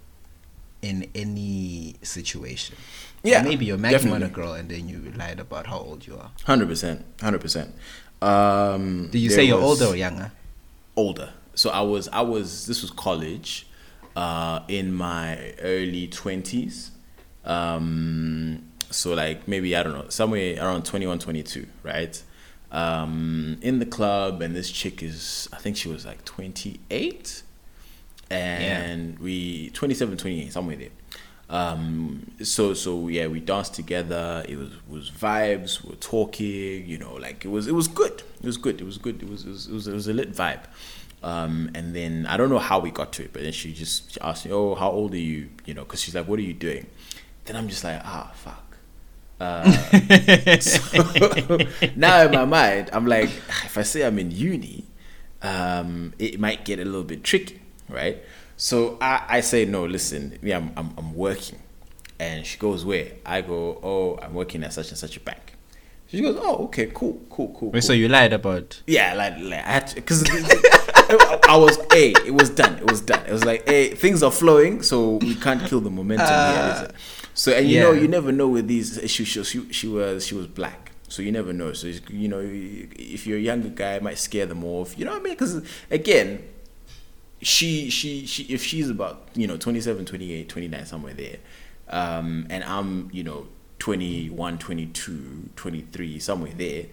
in any situation? Or Yeah, maybe you're matching on a girl and then you lied about how old you are. Hundred percent, hundred percent. Um, Did you say you're older or younger? Older. So I was, I was. This was college, uh, in my early twenties. Um, so like maybe I don't know, somewhere around 21, 22, right? Um, in the club, and this chick is, I think she was like twenty eight, and we 27, 28, somewhere there. Um, so so yeah, we danced together. It was was vibes. We were talking. You know, like it was it was good. It was good. It was good. It was it was, it was, it was a lit vibe. Um, and then I don't know how we got to it, but then she just she asked me, "Oh, how old are you?" You know, because she's like, "What are you doing?" Then I'm just like, "Ah, fuck." Uh, [LAUGHS] so [LAUGHS] now in my mind, I'm like, if I say I'm in uni, um, it might get a little bit tricky, right? So I, I say, no, listen, yeah, I'm, I'm, I'm working. And she goes, where? I go, oh, I'm working at such and such a bank. She goes, oh, okay, cool, cool, cool. Wait, cool. so you lied about? Yeah, like, like I had to, because [LAUGHS] I was, hey, it was done. It was done. It was like, hey, things are flowing, so we can't kill the momentum here, is it? So, and you know, you never know with these. She, she, she, she was, she was black, so you never know. So you know, if you're a younger guy, it might scare them off. You know what I mean? Because again, she, she, she, if she's about you know 27, 28, 29, somewhere there, um, and I'm you know 21, 22, 23, somewhere there,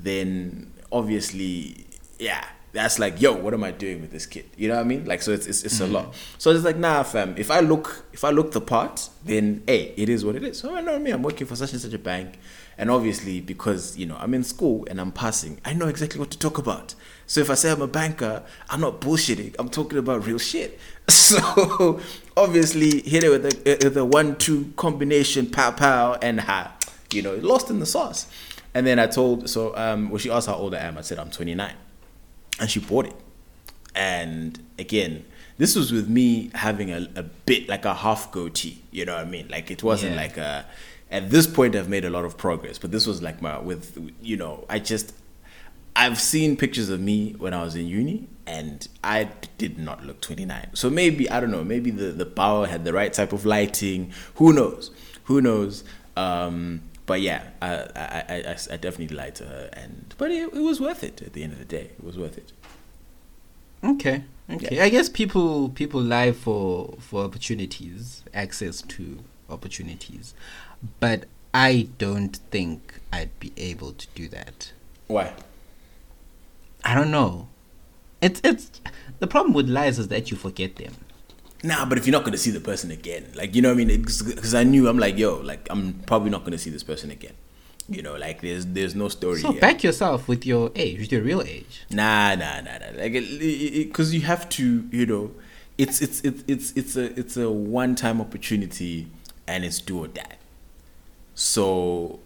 then obviously, yeah, that's like, yo, what am I doing with this kid? You know what I mean? Like, so it's it's, it's a lot. So it's like, nah, fam. If I look, if I look the part, then hey, it is what it is. So I know mean. I'm working for such and such a bank, and obviously because you know I'm in school and I'm passing, I know exactly what to talk about. So if I say I'm a banker, I'm not bullshitting. I'm talking about real shit. [LAUGHS] So obviously hit it with a, with a one-two combination, pow pow, and ha, you know, lost in the sauce. And then I told, so um, when she asked how old I am, I said I'm 29, and she bought it. And again, this was with me having a, a bit like a half goatee. You know what I mean? Like it wasn't Yeah. like a. At this point, I've made a lot of progress, but this was like my with you know I just I've seen pictures of me when I was in uni, and I did not look 29. So maybe I don't know. Maybe the the power had the right type of lighting. Who knows? Who knows? Um, but yeah, I, I, I, I definitely lied to her, and but it, it was worth it. At the end of the day, it was worth it. Okay. Okay. I guess people people lie for for opportunities, access to opportunities, but I don't think I'd be able to do that. Why? I don't know. It's it's the problem with lies is that you forget them. Nah, but if you're not gonna see the person again, like you know what I mean? Because I knew I'm like, yo, like I'm probably not gonna see this person again. You know, like there's there's no story. So here. back yourself with your age, with your real age. Nah, nah, nah, nah. Like, because you have to, you know, it's it's it's it's it's a it's a one time opportunity, and it's do or die. So,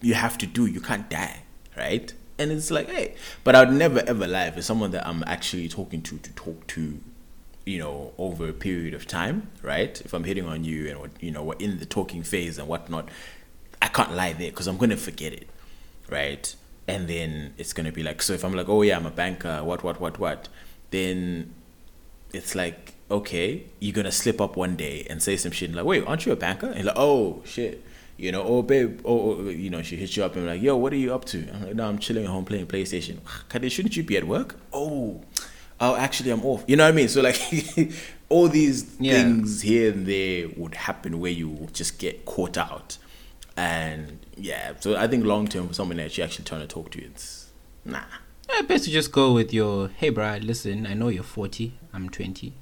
you have to do. You can't die, right? And it's like, hey, but I'd never ever lie if it's someone that I'm actually talking to to talk to, you know, over a period of time, right? If I'm hitting on you and you know we're in the talking phase and whatnot, I can't lie there because I'm gonna forget it, right? And then it's gonna be like, so if I'm like, oh yeah, I'm a banker, what, what, what, what, then it's like, okay, you're gonna slip up one day and say some shit and like, wait, aren't you a banker? And like, oh shit, you know, oh babe, oh, oh, oh you know, she hits you up and like, yo, what are you up to? I'm like, no, I'm chilling at home playing PlayStation. [SIGHS] Kade, shouldn't you be at work? Oh, oh, actually, I'm off. You know what I mean? So like, [LAUGHS] all these Yeah. things here and there would happen where you just get caught out, and yeah. So I think long term for someone that you actually trying to talk to, it's nah. I best to just go with your hey bro, listen, I know you're forty, I'm twenty.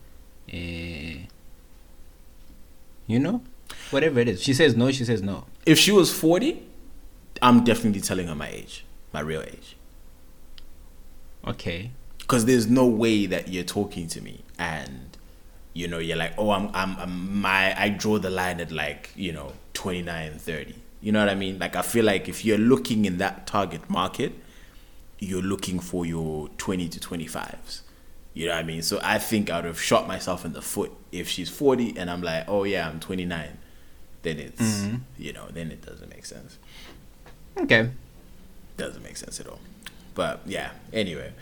Uh, you know? Whatever it is. She says no, she says no. If she was forty, I'm definitely telling her my age, my real age. Okay. Because there's no way that you're talking to me and you know you're like oh I'm, I'm i'm my i draw the line at like you know 29 30 you know what i mean? Like i feel like if you're looking in that target market you're looking for your 20 to 25s you know what i mean? So i think i would have shot myself in the foot if she's 40 and i'm like oh yeah i'm 29 then it's mm-hmm. you know then it doesn't make sense. Okay. doesn't make sense at all. But yeah, anyway.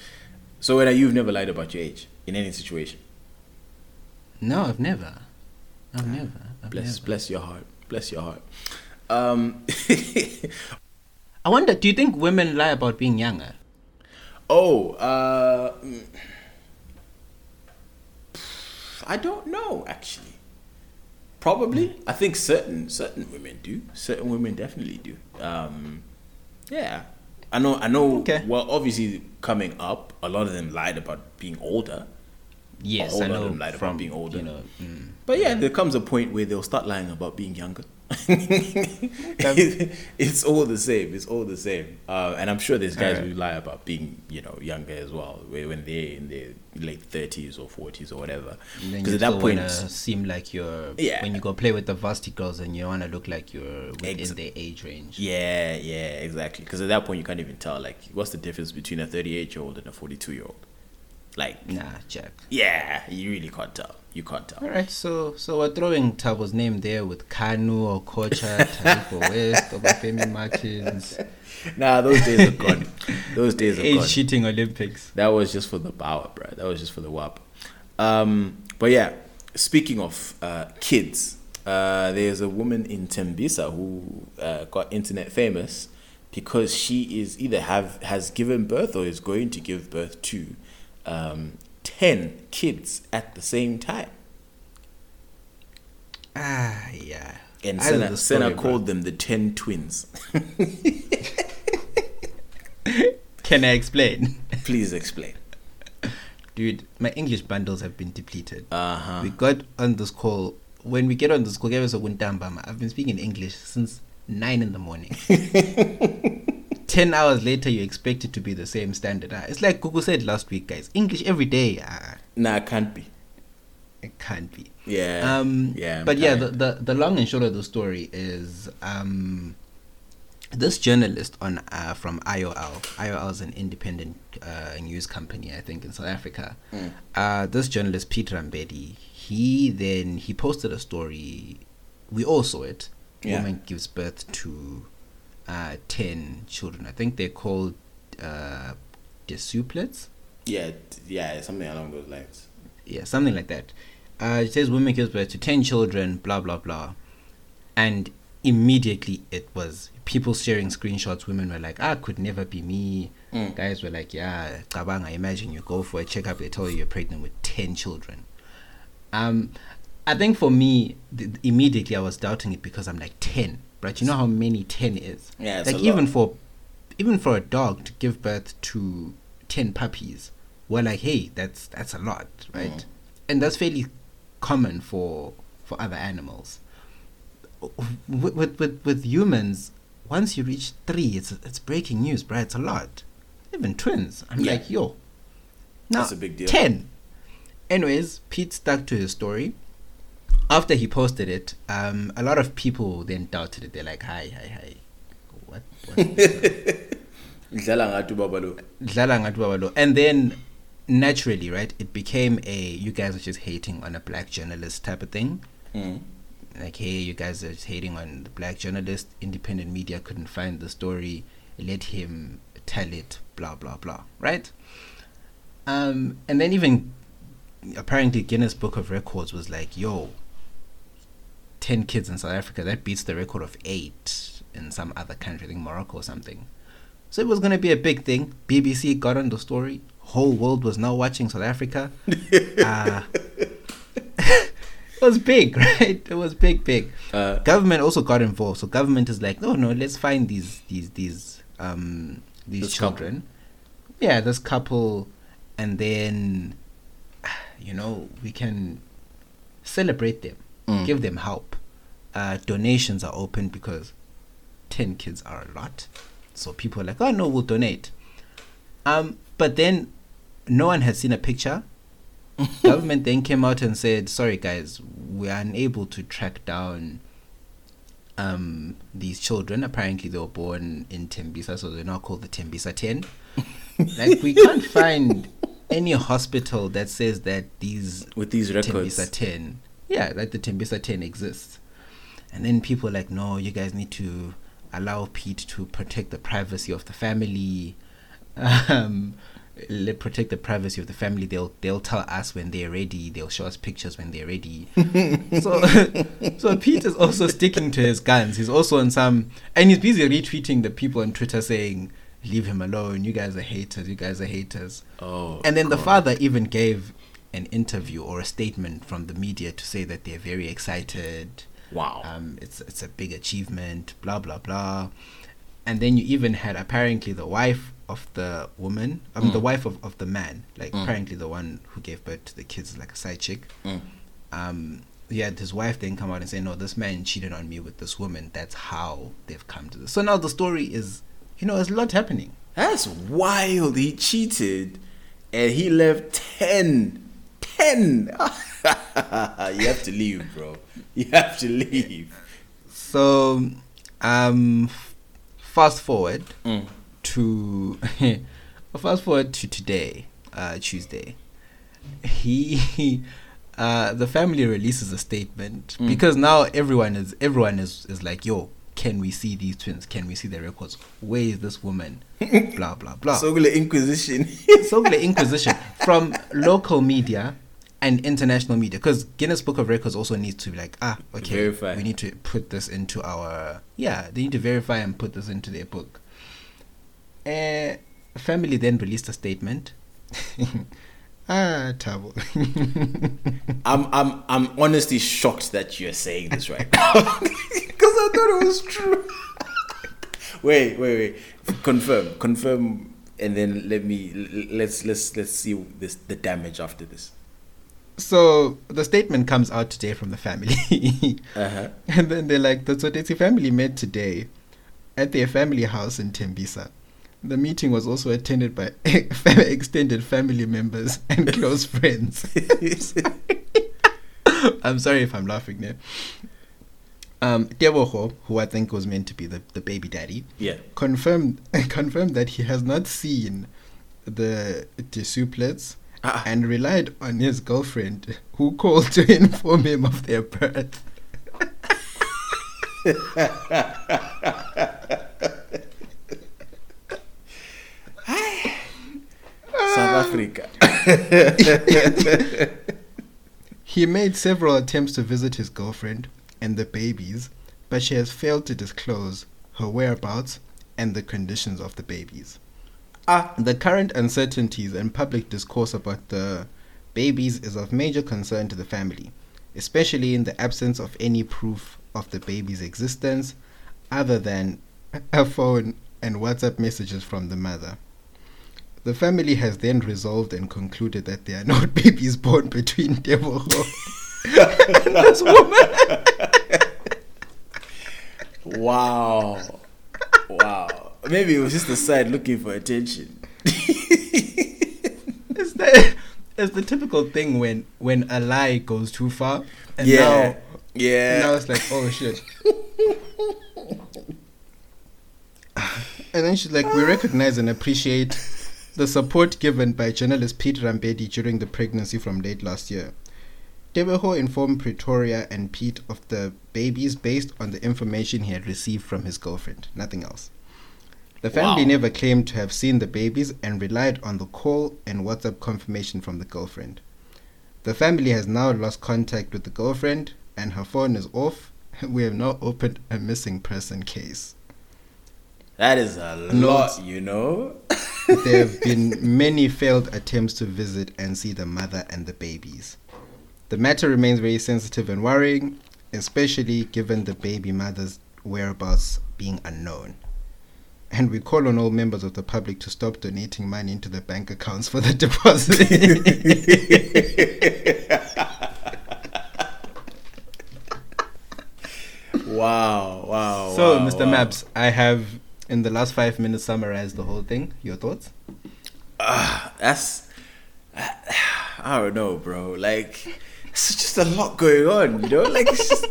So when you've never lied about your age in any situation. No, I've never. I've never. I've Bless never. bless your heart. Bless your heart. Um [LAUGHS] I wonder, do you think women lie about being younger? Oh, uh I don't know actually. Probably. I think certain certain women do. Certain women definitely do. Um yeah. I know I know Okay. well obviously coming up a lot of them lied about being older. Yes, whole I lot of know them lied about from being older. You know, mm. But yeah, there comes a point where they'll start lying about being younger. [LAUGHS] it's all the same. It's all the same. Uh, and I'm sure there's guys Alright. who lie about being, you know, younger as well, when they're in their late 30s or 40s or whatever. Because at that point, seem like you're Yeah. when you go play with the varsity girls and you want to look like you're within Ex- their age range. yeah, yeah, exactly. Because at that point, you can't even tell, like, what's the difference between a 38 year old and a 42 year old? Like, Nah, Jack. yeah, you really can't tell. You can't tell. All right, so so we're throwing Tabo's name there with Kanu or Kocha, Taribo West, Obafemi Martins, [LAUGHS] Nah, those days are gone. Those days are age gone. cheating Olympics. That was just for the power, bro. That was just for the WAP. Um, but yeah, speaking of uh, kids, uh, there's a woman in Tembisa who uh, got internet famous because she is either have has given birth or is going to give birth to um, ten kids at the same time. Ah, yeah. And Senna, the Senna called them the ten twins. [LAUGHS] Can I explain? [LAUGHS] Please explain. Dude, my English bundles have been depleted. Uh huh. We got on this call. When we get on this call, I've been speaking English since 9 in the morning. [LAUGHS] 10 hours later, you expect it to be the same standard. Ah, It's like Google said last week, guys. English every day. Ah, Nah, it can't be. it can't be. Yeah. Um, yeah. I'm but yeah, the, the, the long and short of the story is um, this journalist on uh, from IOL. IOL is an independent uh, news company, I think, in South Africa. Mm. Uh, this journalist Peter Rampedi, he then he posted a story. We all saw it. Yeah. Woman gives birth to uh, ten children. I think they're called uh, decuplets. yeah, yeah, something along those lines. yeah, something like that. Uh, it says women gives birth to ten children, blah blah blah, and immediately it was people sharing screenshots. Women were like, "Ah, could never be me." Mm. Guys were like, "Yeah, I Imagine you go for a checkup, they tell you you're pregnant with ten children. Um, I think for me, th- immediately I was doubting it because I'm like ten, but you know how many ten is. Yeah, it's like even lot. for even for a dog to give birth to 10 puppies we're like hey that's that's a lot right Mm. and that's fairly common for for other animals with with with, with humans once you reach 3 it's it's breaking news bro it's a lot even twins i'm Yeah. like yo now That's a big deal. 10 anyways pete stuck to his story after he posted it um a lot of people then doubted it they're like hi hi hi what, what [LAUGHS] Idlala ngathi ubaba lo. Dlala ngathi baba lo. And then naturally, right, it became a you guys are just hating on a black journalist type of thing. Mm. Like, hey, you guys are just hating on the black journalist. Independent media couldn't find the story. Let him tell it. Blah blah blah. Right. Um, and then even apparently Guinness Book of Records was like, yo, ten kids in South Africa that beats the record of eight in some other country, I think Morocco or something. So it was gonna be a big thing. BBC got on the story. Whole world was now watching South Africa. [LAUGHS] uh, [LAUGHS] it was big, [LAUGHS] right? It was big, big. Uh, Government also got involved. So government is like, no, no, let's find these, these, these, um, these This couple. children. Yeah, this couple, and then, [SIGHS] you know, we can celebrate them, Mm. give them help. Uh, donations are open because ten kids are a lot. So people are like, oh no, we'll donate. Um, but then no one had seen a picture. [LAUGHS] Government then came out and said, sorry guys, we are unable to track down um these children. Apparently they were born in Tembisa, so they're now called the Tembisa 10. [LAUGHS] like we can't find any hospital that says that these with these records. Tembisa 10. Yeah, like the Tembisa 10 exists. And then people are like, no, you guys need to allow Pete to protect the privacy of the family. Um, let protect the privacy of the family. They'll they'll tell us when they're ready. They'll show us pictures when they're ready. [LAUGHS] so [LAUGHS] so Pete is also sticking to his guns. He's also on some and he's busy retweeting the people on Twitter saying, "Leave him alone. You guys are haters. You guys are haters." Oh. And then the father even gave an interview or a statement from the media to say that they're very excited. Wow. Um, it's it's a big achievement. Blah blah blah. And then you even had apparently the wife of the woman, I mean the Mm. wife of, of the man, like Mm. apparently the one who gave birth to the kids, like a side chick. Mm. Um, he had his wife then come out and say, "No, this man cheated on me with this woman. That's how they've come to this." So now the story is, you know, there's a lot happening. That's wild. He cheated and he left 10. 10. [LAUGHS] you have to leave, bro. You have to leave. So, um, fast forward Mm. to [LAUGHS] fast forward to today, uh, Tuesday. He, [LAUGHS] uh, the family releases a statement Mm. because now everyone is everyone is is like, yo, can we see these twins? Can we see their records? Where is this woman? blah blah blah. So the Inquisition. so the Inquisition from local media and international media because Guinness Book of Records also needs to be like ah okay Verify. we need to put this into our yeah they need to verify and put this into their book. Uh, family then released a statement. [LAUGHS] ah, Tabo. [LAUGHS] I'm I'm I'm honestly shocked that you're saying this right now [COUGHS] because I thought it was true. [LAUGHS] wait, wait, wait. Confirm, confirm, and then let me let's let's let's see this the damage after this. So the statement comes out today from the family. [LAUGHS] Uh huh. And then they're like, the Tsotetsi family met today at their family house in Tembisa. The meeting was also attended by [LAUGHS] extended family members and [LAUGHS] close friends. I'm sorry if I'm laughing there. Um, who I think was meant to be the, the baby daddy, yeah. confirmed confirmed that he has not seen the decuplets Ah. and relied on his girlfriend, who called to inform him of their birth. South Africa. He made several attempts to visit his girlfriend and the babies, but she has failed to disclose her whereabouts and the conditions of the babies. Ah. The current uncertainties and public discourse about the babies is of major concern to the family, especially in the absence of any proof of the baby's existence other than [LAUGHS] a phone and WhatsApp messages from the mother. The family has then resolved and concluded that there are no [LAUGHS] babies born between [LAUGHS] Tebogo and this woman. Wow. Wow. Maybe it was just the side looking for attention. [LAUGHS] It's the, it's the typical thing when, when a lie goes too far. And yeah. now yeah. now it's like, oh shit. and then she's like, we recognize and appreciate the support given by journalist Peter Rampedi during the pregnancy from late last year. Teboho informed Pretoria and Pete of the babies based on the information he had received from his girlfriend, nothing else. The family Wow. never claimed to have seen the babies and relied on the call and WhatsApp confirmation from the girlfriend. The family has now lost contact with the girlfriend and her phone is off. [LAUGHS] We have now opened a missing person case. that is a lot, it's- you know? [LAUGHS] There have been many failed attempts to visit and see the mother and the babies. The matter remains very sensitive and worrying, especially given the baby mother's whereabouts being unknown. And we call on all members of the public to stop donating money into the bank accounts for the [LAUGHS] deposit. wow, wow. so, wow, Mr. wow. Maps, I have in the last five minutes summarized the whole thing. Your thoughts? Ah, that's I don't know, bro. Like it's just a lot going on, you know. Like it's just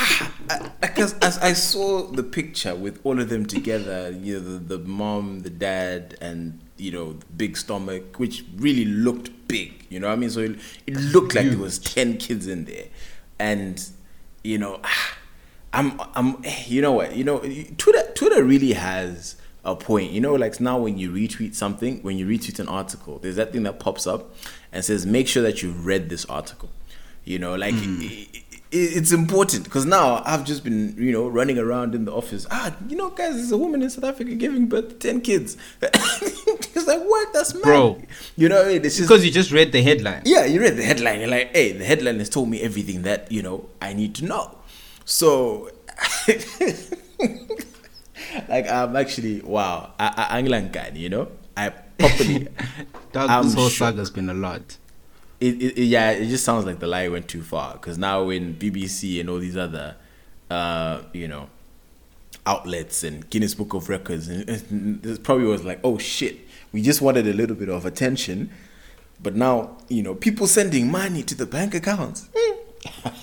ah, because as I saw the picture with all of them together, you know, the, the mom, the dad, and you know, big stomach, which really looked big. You know what I mean? So it, it looked like there was ten kids in there, and you know. ah, I'm, I'm, you know what, you know, Twitter, Twitter really has a point. You know, like now when you retweet something, when you retweet an article, there's that thing that pops up and says, make sure that you've read this article. You know, like Hmm. i i it's important because now I've just been, you know, running around in the office. Ah, you know, guys, there's a woman in South Africa giving birth to 10 kids. [COUGHS] it's like, what? That's mad. Bro. You know what I mean? It's just, Because you just read the headline. yeah, you read the headline. You're like, hey, the headline has told me everything that you know I need to know. So, [LAUGHS] like, I'm actually wow. I, I, Anglankan, you know, I properly. [LAUGHS] Dog, I'm this whole shook. saga's been a lot. It, it, yeah, it just sounds like the lie went too far because now when BBC and all these other, uh, you know, outlets and Guinness Book of Records, and, and this probably was like, oh shit, we just wanted a little bit of attention, but now you know people sending money to the bank accounts.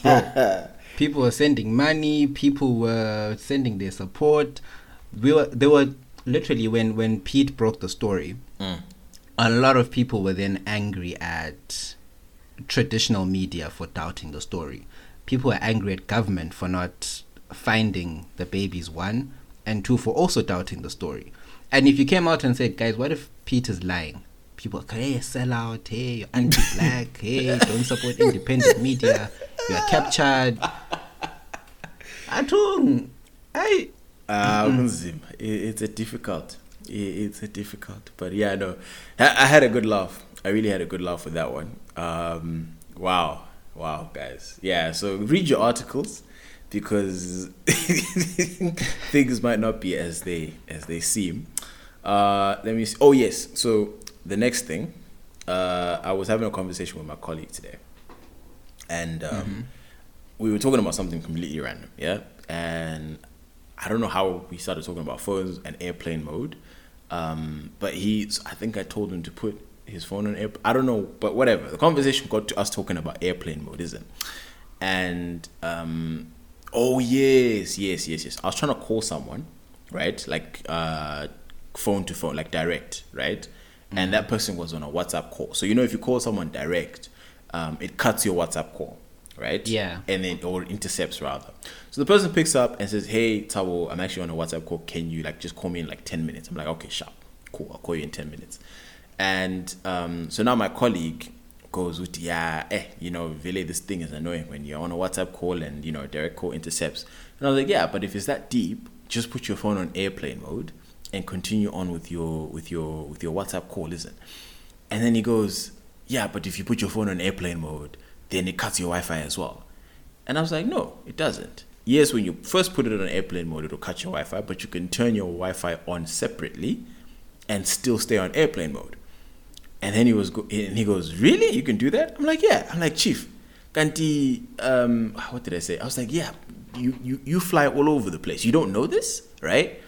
[LAUGHS] people were sending money. People were sending their support. We were they were literally when when Piet broke the story. Mm. A lot of people were then angry at traditional media for doubting the story. People were angry at government for not finding the babies one and two for also doubting the story. And if you came out and said, guys, what if Peter's lying? People are hey, sell out, hey, you're anti-black, [LAUGHS] hey, don't support independent media, you are captured. Atung, I Uh, Munzim, it, it's a difficult. It's a difficult, but yeah, no, I, I had a good laugh. I really had a good laugh with that one. Um, wow, wow, guys, yeah. So read your articles because [LAUGHS] things might not be as they as they seem. Uh, let me. See. Oh yes. So the next thing, uh, I was having a conversation with my colleague today, and um, we were talking about something completely random. Yeah, and I don't know how we started talking about phones and airplane mode. Um, but he, I think I told him to put his phone on air. I don't know, but whatever. The conversation got to us talking about airplane mode, isn't? It? And um, oh yes, yes, yes, yes. I was trying to call someone, right? Like uh, phone to phone, like direct, right? And that person was on a WhatsApp call. So you know, if you call someone direct, um, it cuts your WhatsApp call, right? Yeah. And then or intercepts rather. So the person picks up and says, "Hey, Tabo, I'm actually on a WhatsApp call. Can you like just call me in like ten minutes?" I'm like, "Okay, sharp, cool. I'll call you in ten minutes." And um, so now my colleague goes with, "Yeah, eh, you know, Vile, this thing is annoying when you're on a WhatsApp call and you know direct call intercepts." And I was like, "Yeah, but if it's that deep, just put your phone on airplane mode and continue on with your with your with your WhatsApp call, isn't?" And then he goes, "Yeah, but if you put your phone on airplane mode, then it cuts your Wi-Fi as well." And I was like, "No, it doesn't." Yes, when you first put it on airplane mode, it'll cut your Wi-Fi, but you can turn your Wi-Fi on separately and still stay on airplane mode. And then he was go- and he goes, "Really? You can do that?" I'm like, "Yeah." I'm like, "Chief, Kanti, um, what did I say?" I was like, "Yeah, you you you fly all over the place. You don't know this, right?"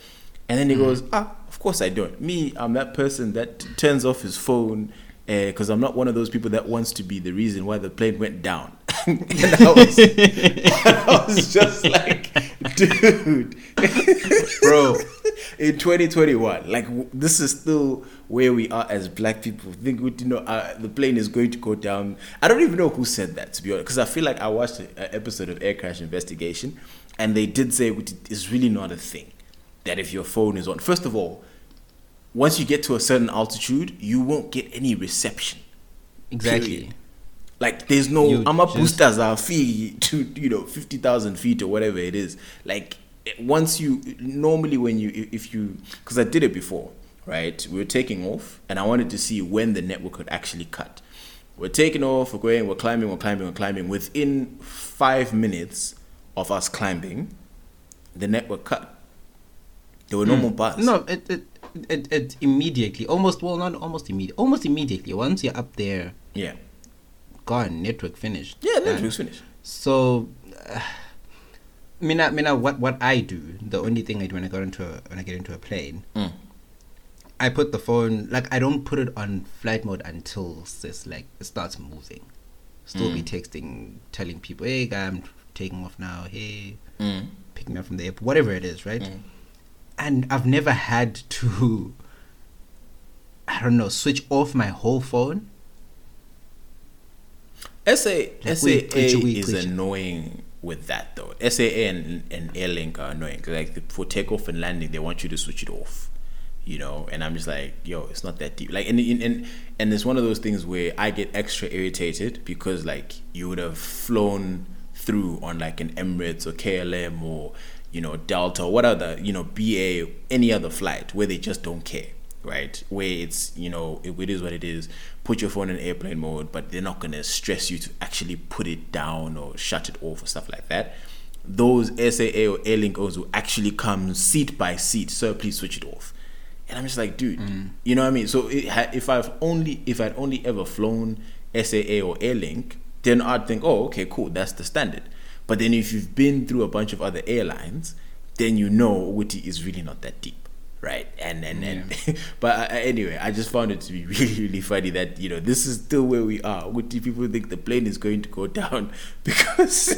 And then he goes, "Ah, of course I don't. Me, I'm that person that turns off his phone because I'm not one of those people that wants to be the reason why the plane went down." [LAUGHS] and I was, [LAUGHS] I was just like, dude, bro. [LAUGHS] in 2021 like w- this is still where we are as black people think we- you know uh, the plane is going to go down i don't even know who said that to be honest because i feel like i watched an episode of air crash investigation and they did say it is really not a thing that if your phone is on first of all once you get to a certain altitude you won't get any reception Exactly. Period. Like there's no You I'm a just- boosters are fee to you know fifty thousand feet or whatever it is. Like once you normally when you if you because I did it before, right? We were taking off and I wanted to see when the network would actually cut. We're taking off, we're going, we're climbing, we're climbing, we're climbing. Within five minutes of us climbing, the network cut. There were no more bars. No, it, it it it immediately, almost well, not almost immediate, almost immediately. Once you're up there, Yeah. gone, network finished. Yeah, network's finished. So, uh, mina mina what what I do, the only thing I do when I go into a, when I get into a plane, Mm. I put the phone like I don't put it on flight mode until it's like it starts moving. Still be texting, telling people, "Hey, guy, I'm taking off now. Hey, Mm. pick me up from the airport, whatever it is, right?" Mm. And I've never had to, I don't know, switch off my whole phone. SA, Like, SAA wait, wait, is glitchy. annoying with that though. SAA and, and Airlink are annoying. Like for takeoff and landing, they want you to switch it off. You know, and I'm just like, yo, it's not that deep. Like, and and and, it's one of those things where I get extra irritated because like you would have flown through on like an Emirates or KLM or you know Delta or what other you know BA any other flight where they just don't care right? Where it's you know it, it is what it is. Put your phone in airplane mode, but they're not gonna stress you to actually put it down or shut it off or stuff like that. Those SAA or Airlink O's will actually come seat by seat. Sir, please switch it off. And I'm just like, dude, you know what I mean? So it, if I've only if I'd only ever flown SAA or Airlink, then I'd think, oh, okay, cool, that's the standard. But then if you've been through a bunch of other airlines, then you know Uti is really not that deep. Right. And and, and [LAUGHS] but uh, anyway, I just found it to be [LAUGHS] really, really funny that, you know, this is still where we are. Uti people think the plane is going to go [LAUGHS] down because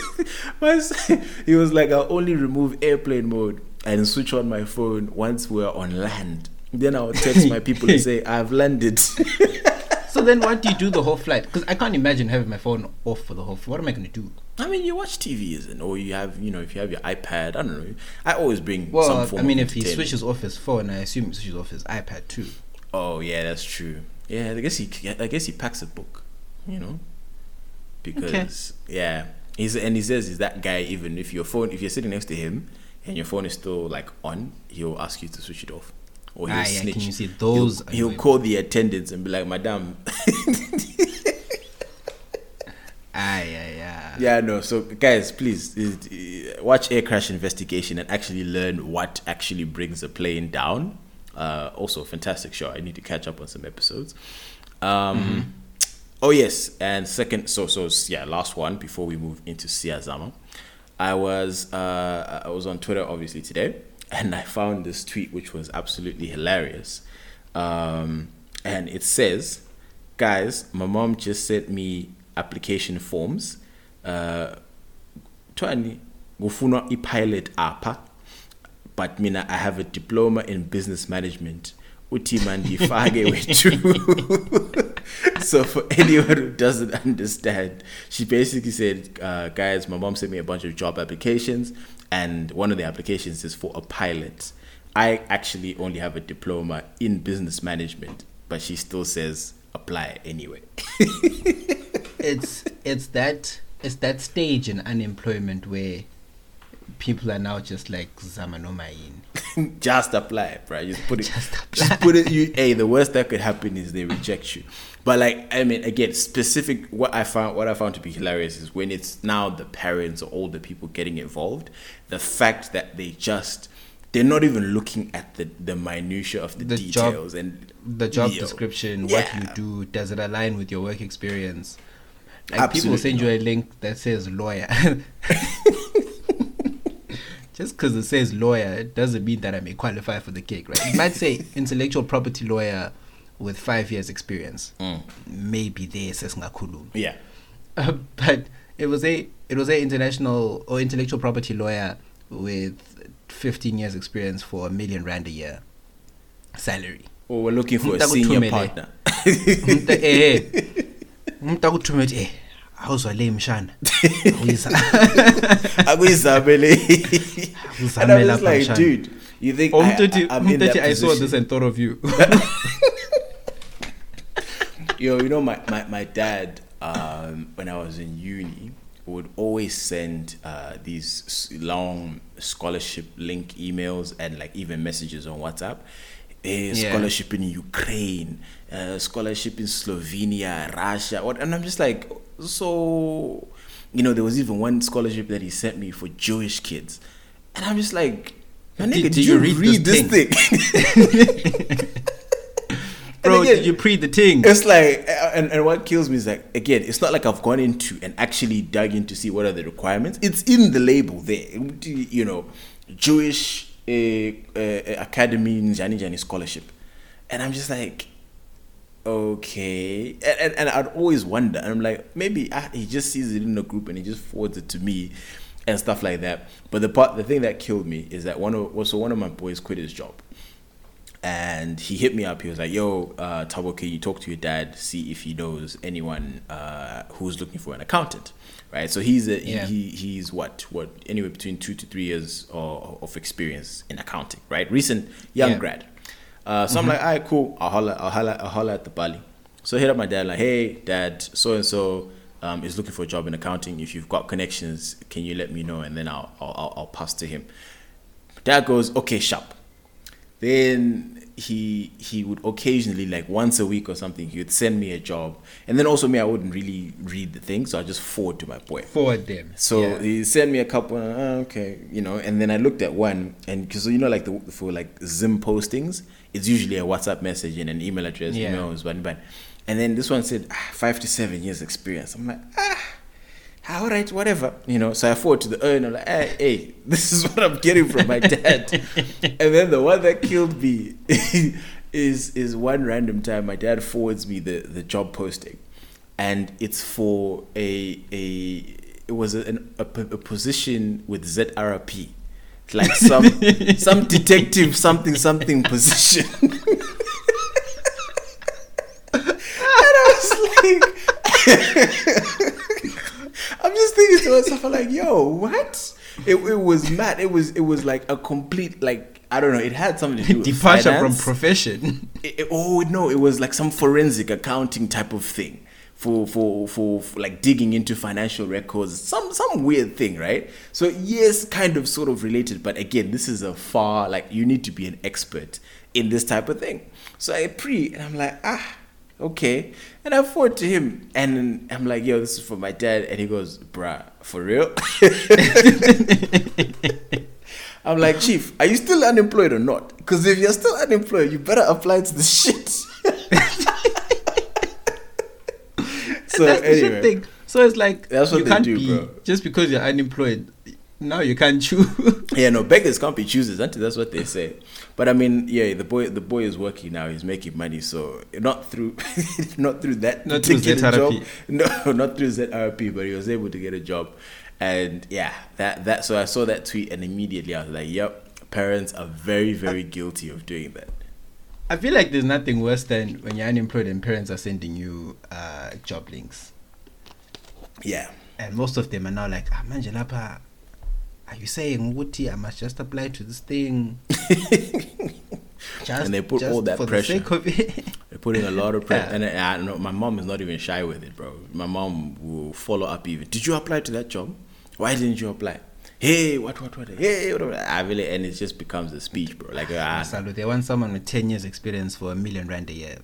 he was like, I'll only remove airplane mode and switch on my phone once we're on land. Then I'll text my people and say, I've landed. [LAUGHS] so then what do you do the whole flight? Because I can't imagine having my phone off for the whole flight. What am I going to do? I mean, you watch TV, isn't Or you have, you know, if you have your iPad, I don't know. I always bring well, some form I mean, if he switches off his phone, I assume he switches off his iPad too. Oh yeah, that's true. Yeah, I guess he, I guess he packs a book, you know, because okay. yeah, he's and he says he's that guy. Even if your phone, if you're sitting next to him and your phone is still like on, he'll ask you to switch it off or he'll yeah, snitch. Can you see those? He'll, he'll call the attendants and be like, "Madam." ah, yeah, yeah. Yeah, no. So, guys, please uh, watch Air Crash Investigation and actually learn what actually brings a plane down. Uh, also, fantastic show. I need to catch up on some episodes. Um, mm-hmm. Oh yes, and second, so so yeah, last one before we move into Siazama. I was uh, I was on Twitter obviously today, and I found this tweet which was absolutely hilarious. Um, and it says, "Guys, my mom just sent me application forms. Uh, twani ngufuna i-pilot apha but mina I have a diploma in business management uthi mandifake wethu [LAUGHS] so for anyone who doesn't understand she basically said uh, guys my mom sent me a bunch of job applications and one of the applications is for a pilot i actually only have a diploma in business management but she still says apply anyway [LAUGHS] it's it's that it's that stage in unemployment where people are now just like Zamanomain. [LAUGHS] just apply, bro. Just put it. [LAUGHS] Just, just, put it. You, hey, the worst that could happen is they reject you. But like, I mean, again, specific. What I found, what I found to be hilarious is when it's now the parents or older people getting involved. The fact that they just they're not even looking at the the minutia of the, the details job, and the job description. Yeah. What you do does it align with your work experience? Like Absolutely people send you a link that says lawyer. [LAUGHS] just because it says lawyer it doesn't mean that I may qualify for the gig, right? It might say intellectual property lawyer with five years experience. Mm. Maybe there says ngakhulumi. Yeah. Uh, but it was a it was a international or intellectual property lawyer with 15 years experience for a million rand a year salary. Oh, we're looking for a senior partner. [LAUGHS] awuzwa le mshana akuyizamele [LAUGHS] and I was like dude you think I, I, I'm in that I saw this and thought of you [LAUGHS] yo you know my, my, my dad um, when I was in uni would always send uh, these long scholarship link emails and like even messages on WhatsApp a yeah. scholarship in Ukraine, uh, scholarship in Slovenia, Russia. What? And I'm just like, so, you know, there was even one scholarship that he sent me for Jewish kids, and I'm just like, my nigga, did, did you, read, read this, this thing? [LAUGHS] [LAUGHS] Bro, again, did you pre the thing? It's like, uh, and, and what kills me is like, again, it's not like I've gone into and actually dug in to see what are the requirements. It's in the label there. You know, Jewish a, a, academy Njani Njani scholarship, and I'm just like, okay, and, and, and I'd always wonder, and I'm like, maybe ah, he just sees it in a group and he just forwards it to me, and stuff like that. But the part, the thing that killed me is that one of so one of my boys quit his job, and he hit me up. He was like, "Yo, uh, Tabo, can you talk to your dad, see if he knows anyone uh, who's looking for an accountant?" right? So he's a yeah. he, he's what what anywhere between two to three years of, of experience in accounting, right? Recent young yeah. grad. Uh, so mm-hmm. I'm like, all right, cool. I'll holla, I'll holla, I'll holla at the Bali. So I hit up my dad like, hey, dad, so and so is looking for a job in accounting. If you've got connections, can you let me know? And then I'll I'll, I'll pass to him. Dad goes, okay, sharp. Then he he would occasionally like once a week or something he would send me a job and then also me i wouldn't really read the thing so i just forward to my boy forward them so yeah. he sent me a couple uh, okay you know and then i looked at one and because you know like the for like zim postings it's usually a whatsapp message and an email address yeah. emails but, but And then this one said ah, five to seven years experience. I'm like, ah, all right, whatever. You know, so I forward to the earner, like, hey, hey, [LAUGHS] this is what I'm getting from my dad. [LAUGHS] and then the one that killed me [LAUGHS] is is one random time my dad forwards me the, the job posting. And it's for a a it was a, a, a position with ZRP. Like some some detective something something position. And I was like, I'm just thinking to myself, I'm like, yo, what? It, it was mad. It was it was like a complete like I don't know. It had something to do with Departure from profession. It- it- oh no, it was like some forensic accounting type of thing for, for for for like digging into financial records. Some some weird thing, right? So yes, kind of sort of related, but again, this is a far like you need to be an expert in this type of thing. So I pre and I'm like ah. Okay, and I forward to him, and I'm like, "Yo, this is for my dad," and he goes, "Bruh, for real?" [LAUGHS] I'm like, Chief, are you still unemployed or not? Because if you're still unemployed, you better apply to [LAUGHS] the shit. so That's anyway. So it's like That's what you they can't do, be bro. just because you're unemployed. Now you can't choose. [LAUGHS] yeah, no, beggars can't be choosers. Until that's what they say. But I mean, yeah, the boy, the boy is working now. He's making money, so not through, [LAUGHS] not through that Not through ZRP. job. No, [LAUGHS] not through ZRP, but he was able to get a job, and yeah, that that. So I saw that tweet, and immediately I was like, "Yep, parents are very, very guilty of doing that." I feel like there's nothing worse than when you're unemployed and parents are sending you uh, job links, Yeah. and most of them are now like, ah, lapha, are you saying Wuti, I must just apply to this thing? just, [LAUGHS] And they put all that pressure. [LAUGHS] They're putting a lot of pressure, Yeah. and I, I know. My mom is not even shy with it, bro. My mom will follow up. Even, did you apply to that job? Why didn't you apply? Hey, what, what, what? Hey, what, what? I really, and it just becomes a speech, bro. Like, ah, Salute, they want someone with 10 years experience for a million rand a year.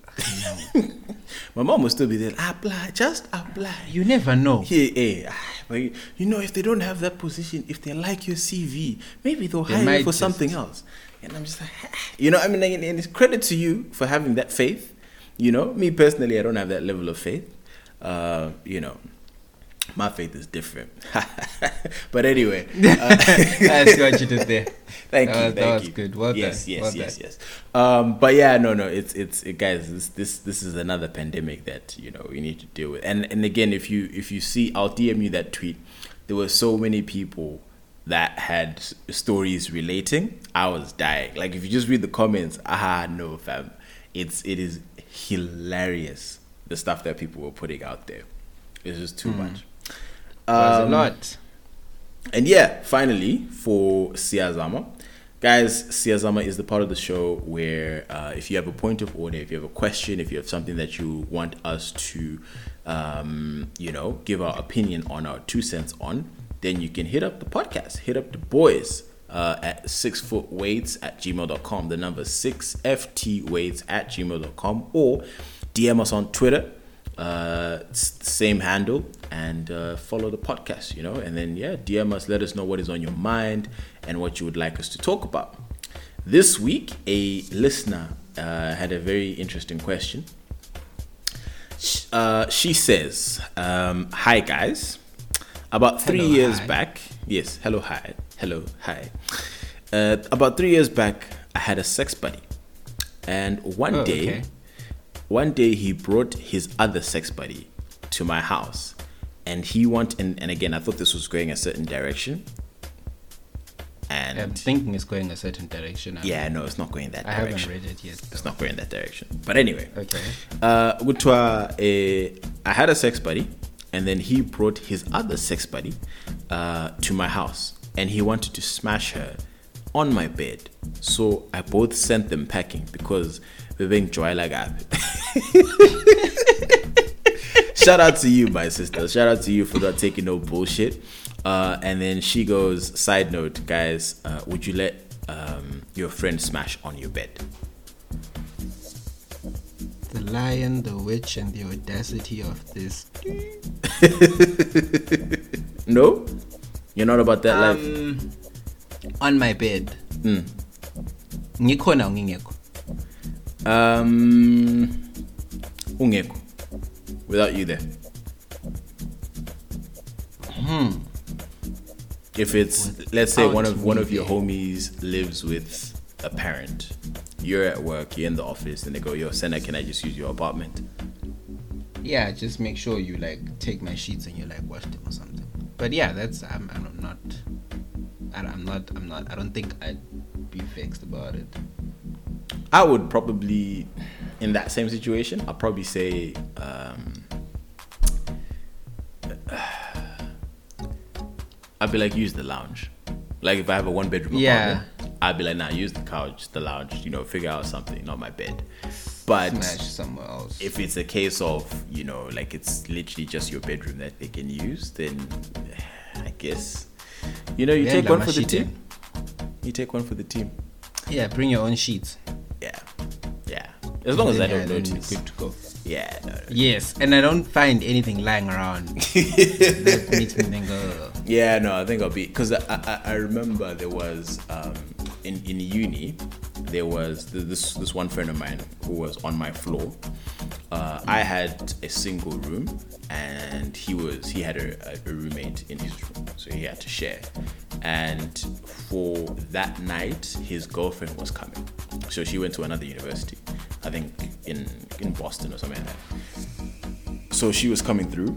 [LAUGHS] My mom will still be there. Apply, just apply. you never know. Hey, hey, ah, but you know, if they don't have that position, if they like your CV, maybe they'll They hire you for something else. And I'm just like, you know, I mean, and and it's credit to you for having that faith. You know, me personally, I don't have that level of faith. Uh, you know, my faith is different. [LAUGHS] but anyway, [LAUGHS] uh, I see what you did there. [LAUGHS] Thank That you. was- that thank was you. good. Well yes, done. yes, Well yes, done. yes. Um, but yeah, no, no. It's it's it, guys. This this this is another pandemic that you know we need to deal with. And and again, if you if you see, I'll DM you that tweet. There were so many people that had stories relating. I was dying. Like if you just read the comments, ah, no, fam. It's it is hilarious the stuff that people were putting out there. It's just too much. Was a Um, lot. and yeah, finally for Siazama. Guys, Siazama is the part of the show where uh, if you have a point of order, if you have a question, if you have something that you want us to, um, you know, give our opinion on, our two cents on, then you can hit up the podcast, hit up the boys uh, at six foot weights at gmail.com. The number 6ft weights at gmail.com or DM us on Twitter uh same handle and uh, follow the podcast you know? And then yeah dm us let us know what is on your mind and what you would like us to talk about. This week a listener uh, had a very interesting question. Sh- uh, she says um, hi guys. About three Hello, years hi. back yes hello hi hello hi. Uh, about three years back i had a sex buddy. And one Oh, day okay. one day he brought his other sex buddy to my house and he want and, and again i thought this was going a certain direction and I'm thinking it's going a certain direction. I- yeah no it's not going that I haven't read it yet. it's not going that direction but anyway Okay. uh Gutwa, uh, i had a sex buddy and then he brought his other sex buddy uh, to my house and he wanted to smash her on my bed so i both sent them packing because we're being joy like [LAUGHS] shout out to you my sister shout out to you for not taking no bullshit uh, and then she goes side note guys uh, would you let um, your friend smash on your bed The lion, the witch, and the audacity of this. [LAUGHS] no you're not about that life Um, on my bed. Mm. Ngikhona? Um, ungekho. Without you there? Hmm. If it's let's say one of one of your homies lives with a parent, you're at work, you're in the office, and they go, "Yo, Senna, can I just use your apartment?" Yeah, just make sure you like take my sheets and you like wash them or something. But yeah, that's I'm I'm not. I, I'm not. I'm not. I don't think I'd be vexed about it. I would probably, in that same situation, I'd probably say, um, I'd be like, use the lounge. Like if I have a one bedroom Yeah. apartment, I'd be like, nah, use the couch, the lounge. You know, figure out something, not my bed. But Smash somewhere else. if it's a case of you know, like it's literally just your bedroom that they can use, then [SIGHS] I guess, you know, you Yeah, take one for the team. You take one for the team. yeah, bring your own sheets. Yeah, yeah. As long as I don't yeah, notice. Good to go. Yeah, no, no. Yes, and I don't find anything lying around. [LAUGHS] that makes me think, oh, Yeah, no, I think I'll be because I, I I remember there was um in in uni there was this this one friend of mine who was on my floor. Uh, I had a single room and he was he had a, a roommate in his room, so he had to share. And for that night, his girlfriend was coming, so she went to another university, I think in in Boston or something like that. So she was coming through,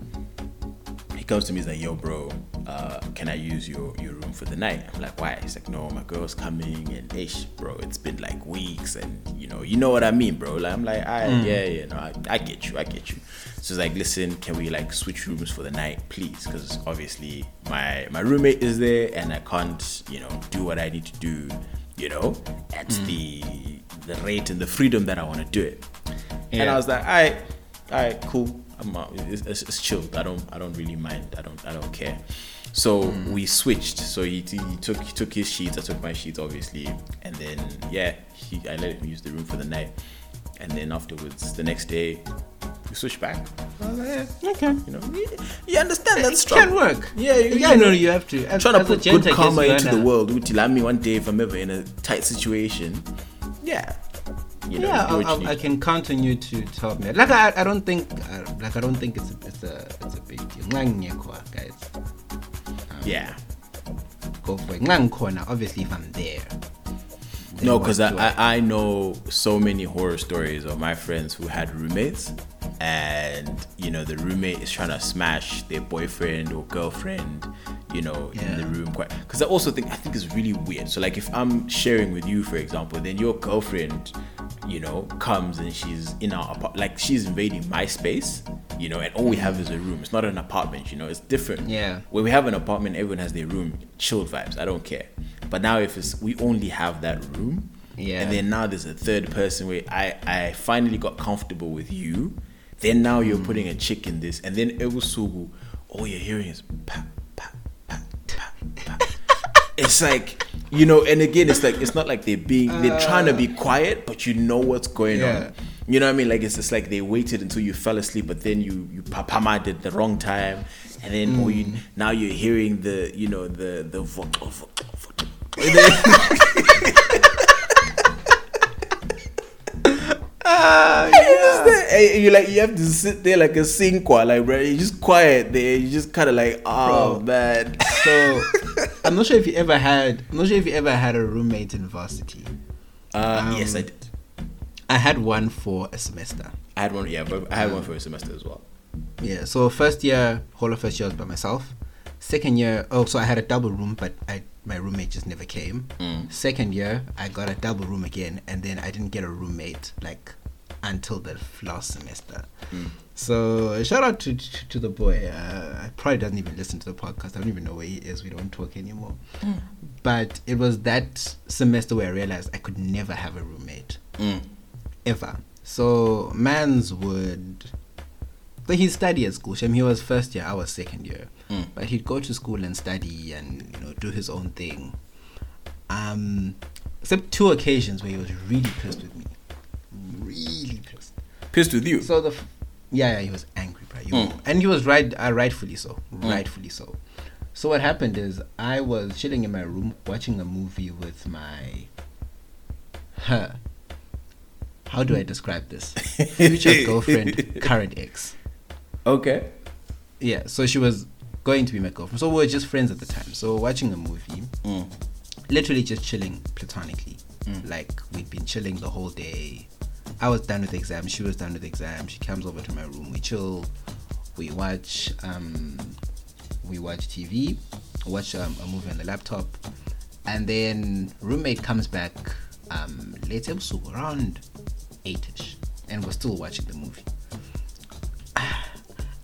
he comes to me, he's like, yo, bro, uh, can I use your, your room for the night? I'm like, why? He's like, no, my girl's coming and ish, bro, it's been like weeks and you know, you know what I mean, bro. Like, I'm like, I, yeah, yeah, no, I, I get you, I get you. So he's like, listen, can we like switch rooms for the night, please? Because obviously my my roommate is there and I can't, you know, do what I need to do, you know, at the the rate and the freedom that I want to do it. And I was like, all right, all right, cool. I'm out. It's, it's, it's chill. I don't I don't really mind. I don't I don't care. So mm. we switched. So he, he took he took his sheets. I took my sheets, obviously, and then yeah, he, I let him use the room for the night. And then afterwards, the next day, we switched back. Like, yeah, okay. you know, you, you understand that It struggle. can work. Yeah, you, Yeah, no, you have to. As, trying to put good karma into the world. Uti, like me one day if I'm ever in a tight situation. Yeah. You know, yeah, I, I, I can count on you to, help me. Like I, I don't think, uh, like I don't think it's a, it's a, it's a big deal. Guys, yeah. go for it. corner. Obviously, if I'm there. No, because I, I I know so many horror stories of my friends who had roommates, and you know the roommate is trying to smash their boyfriend or girlfriend, you know, in the room. Quite because I also think I think it's really weird. So like if I'm sharing with you, for example, then your girlfriend, you know, comes and she's in our apartment, like she's invading my space, you know, and all we have is a room. It's not an apartment, you know, it's different. Yeah. When we have an apartment, everyone has their room, chilled vibes. I don't care. But now if it's we only have that room, Yeah. and then now there's a third person where I I finally got comfortable with you. Then now you're mm. putting a chick in this, and then Ewusugu, all you're hearing is pa pa pa pa pa. [LAUGHS] It's like you know, and again, it's like it's not like they're being they're trying to be uh. quiet, but you know what's going Yeah. on. You know what I mean? Like it's just like they waited until you fell asleep, but then you you papama did the wrong time, and then or you mm. now you're hearing the you know the the vo- vo- vo- vo- [LAUGHS] ah, and you just there- and you like you have to sit there like a sinkwa, like bro, you're just quiet there. You just kind of like, oh Bro. man. [LAUGHS] So, I'm not sure if you ever had. I'm not sure if you ever had a roommate in varsity. Uh, yes, I Um, did. I had one for a semester. I had one. Yeah, but I had one for a semester as well. Yeah. So first year, whole of first year was by myself. Second year, oh, so I had a double room, but I my roommate just never came. Mm. Second year, I got a double room again, and then I didn't get a roommate like until the last semester. Mm. So shout out to to, to the boy. Uh, probably doesn't even listen to the podcast. I don't even know where he is. We don't talk anymore. But it was that semester where I realized I could never have a roommate Mm. ever. So Mans would. But he studied at school. Shem, he was first year, I was second year. Mm. But he'd go to school and study and you know do his own thing. Um, except two occasions where he was really pissed with me, really pissed. Pissed with you. So the, f- yeah, yeah, he was angry, bro. He- Mm. And he was right, uh, rightfully so, rightfully so. So what happened is I was chilling in my room watching a movie with my, her. How do I describe this? [LAUGHS] Future girlfriend, current ex. Okay. Yeah, so she was going to be my girlfriend. So we were just friends at the time. So watching a movie, Mm. literally just chilling platonically. Like we'd been chilling the whole day. I was done with the exam. She was done with the exam. She comes over to my room. We chill. We watch. Um, we watch TV. Watch um, a movie on the laptop, and then roommate comes back um, late ebusuku, around eight-ish, and we're still watching the movie. [SIGHS]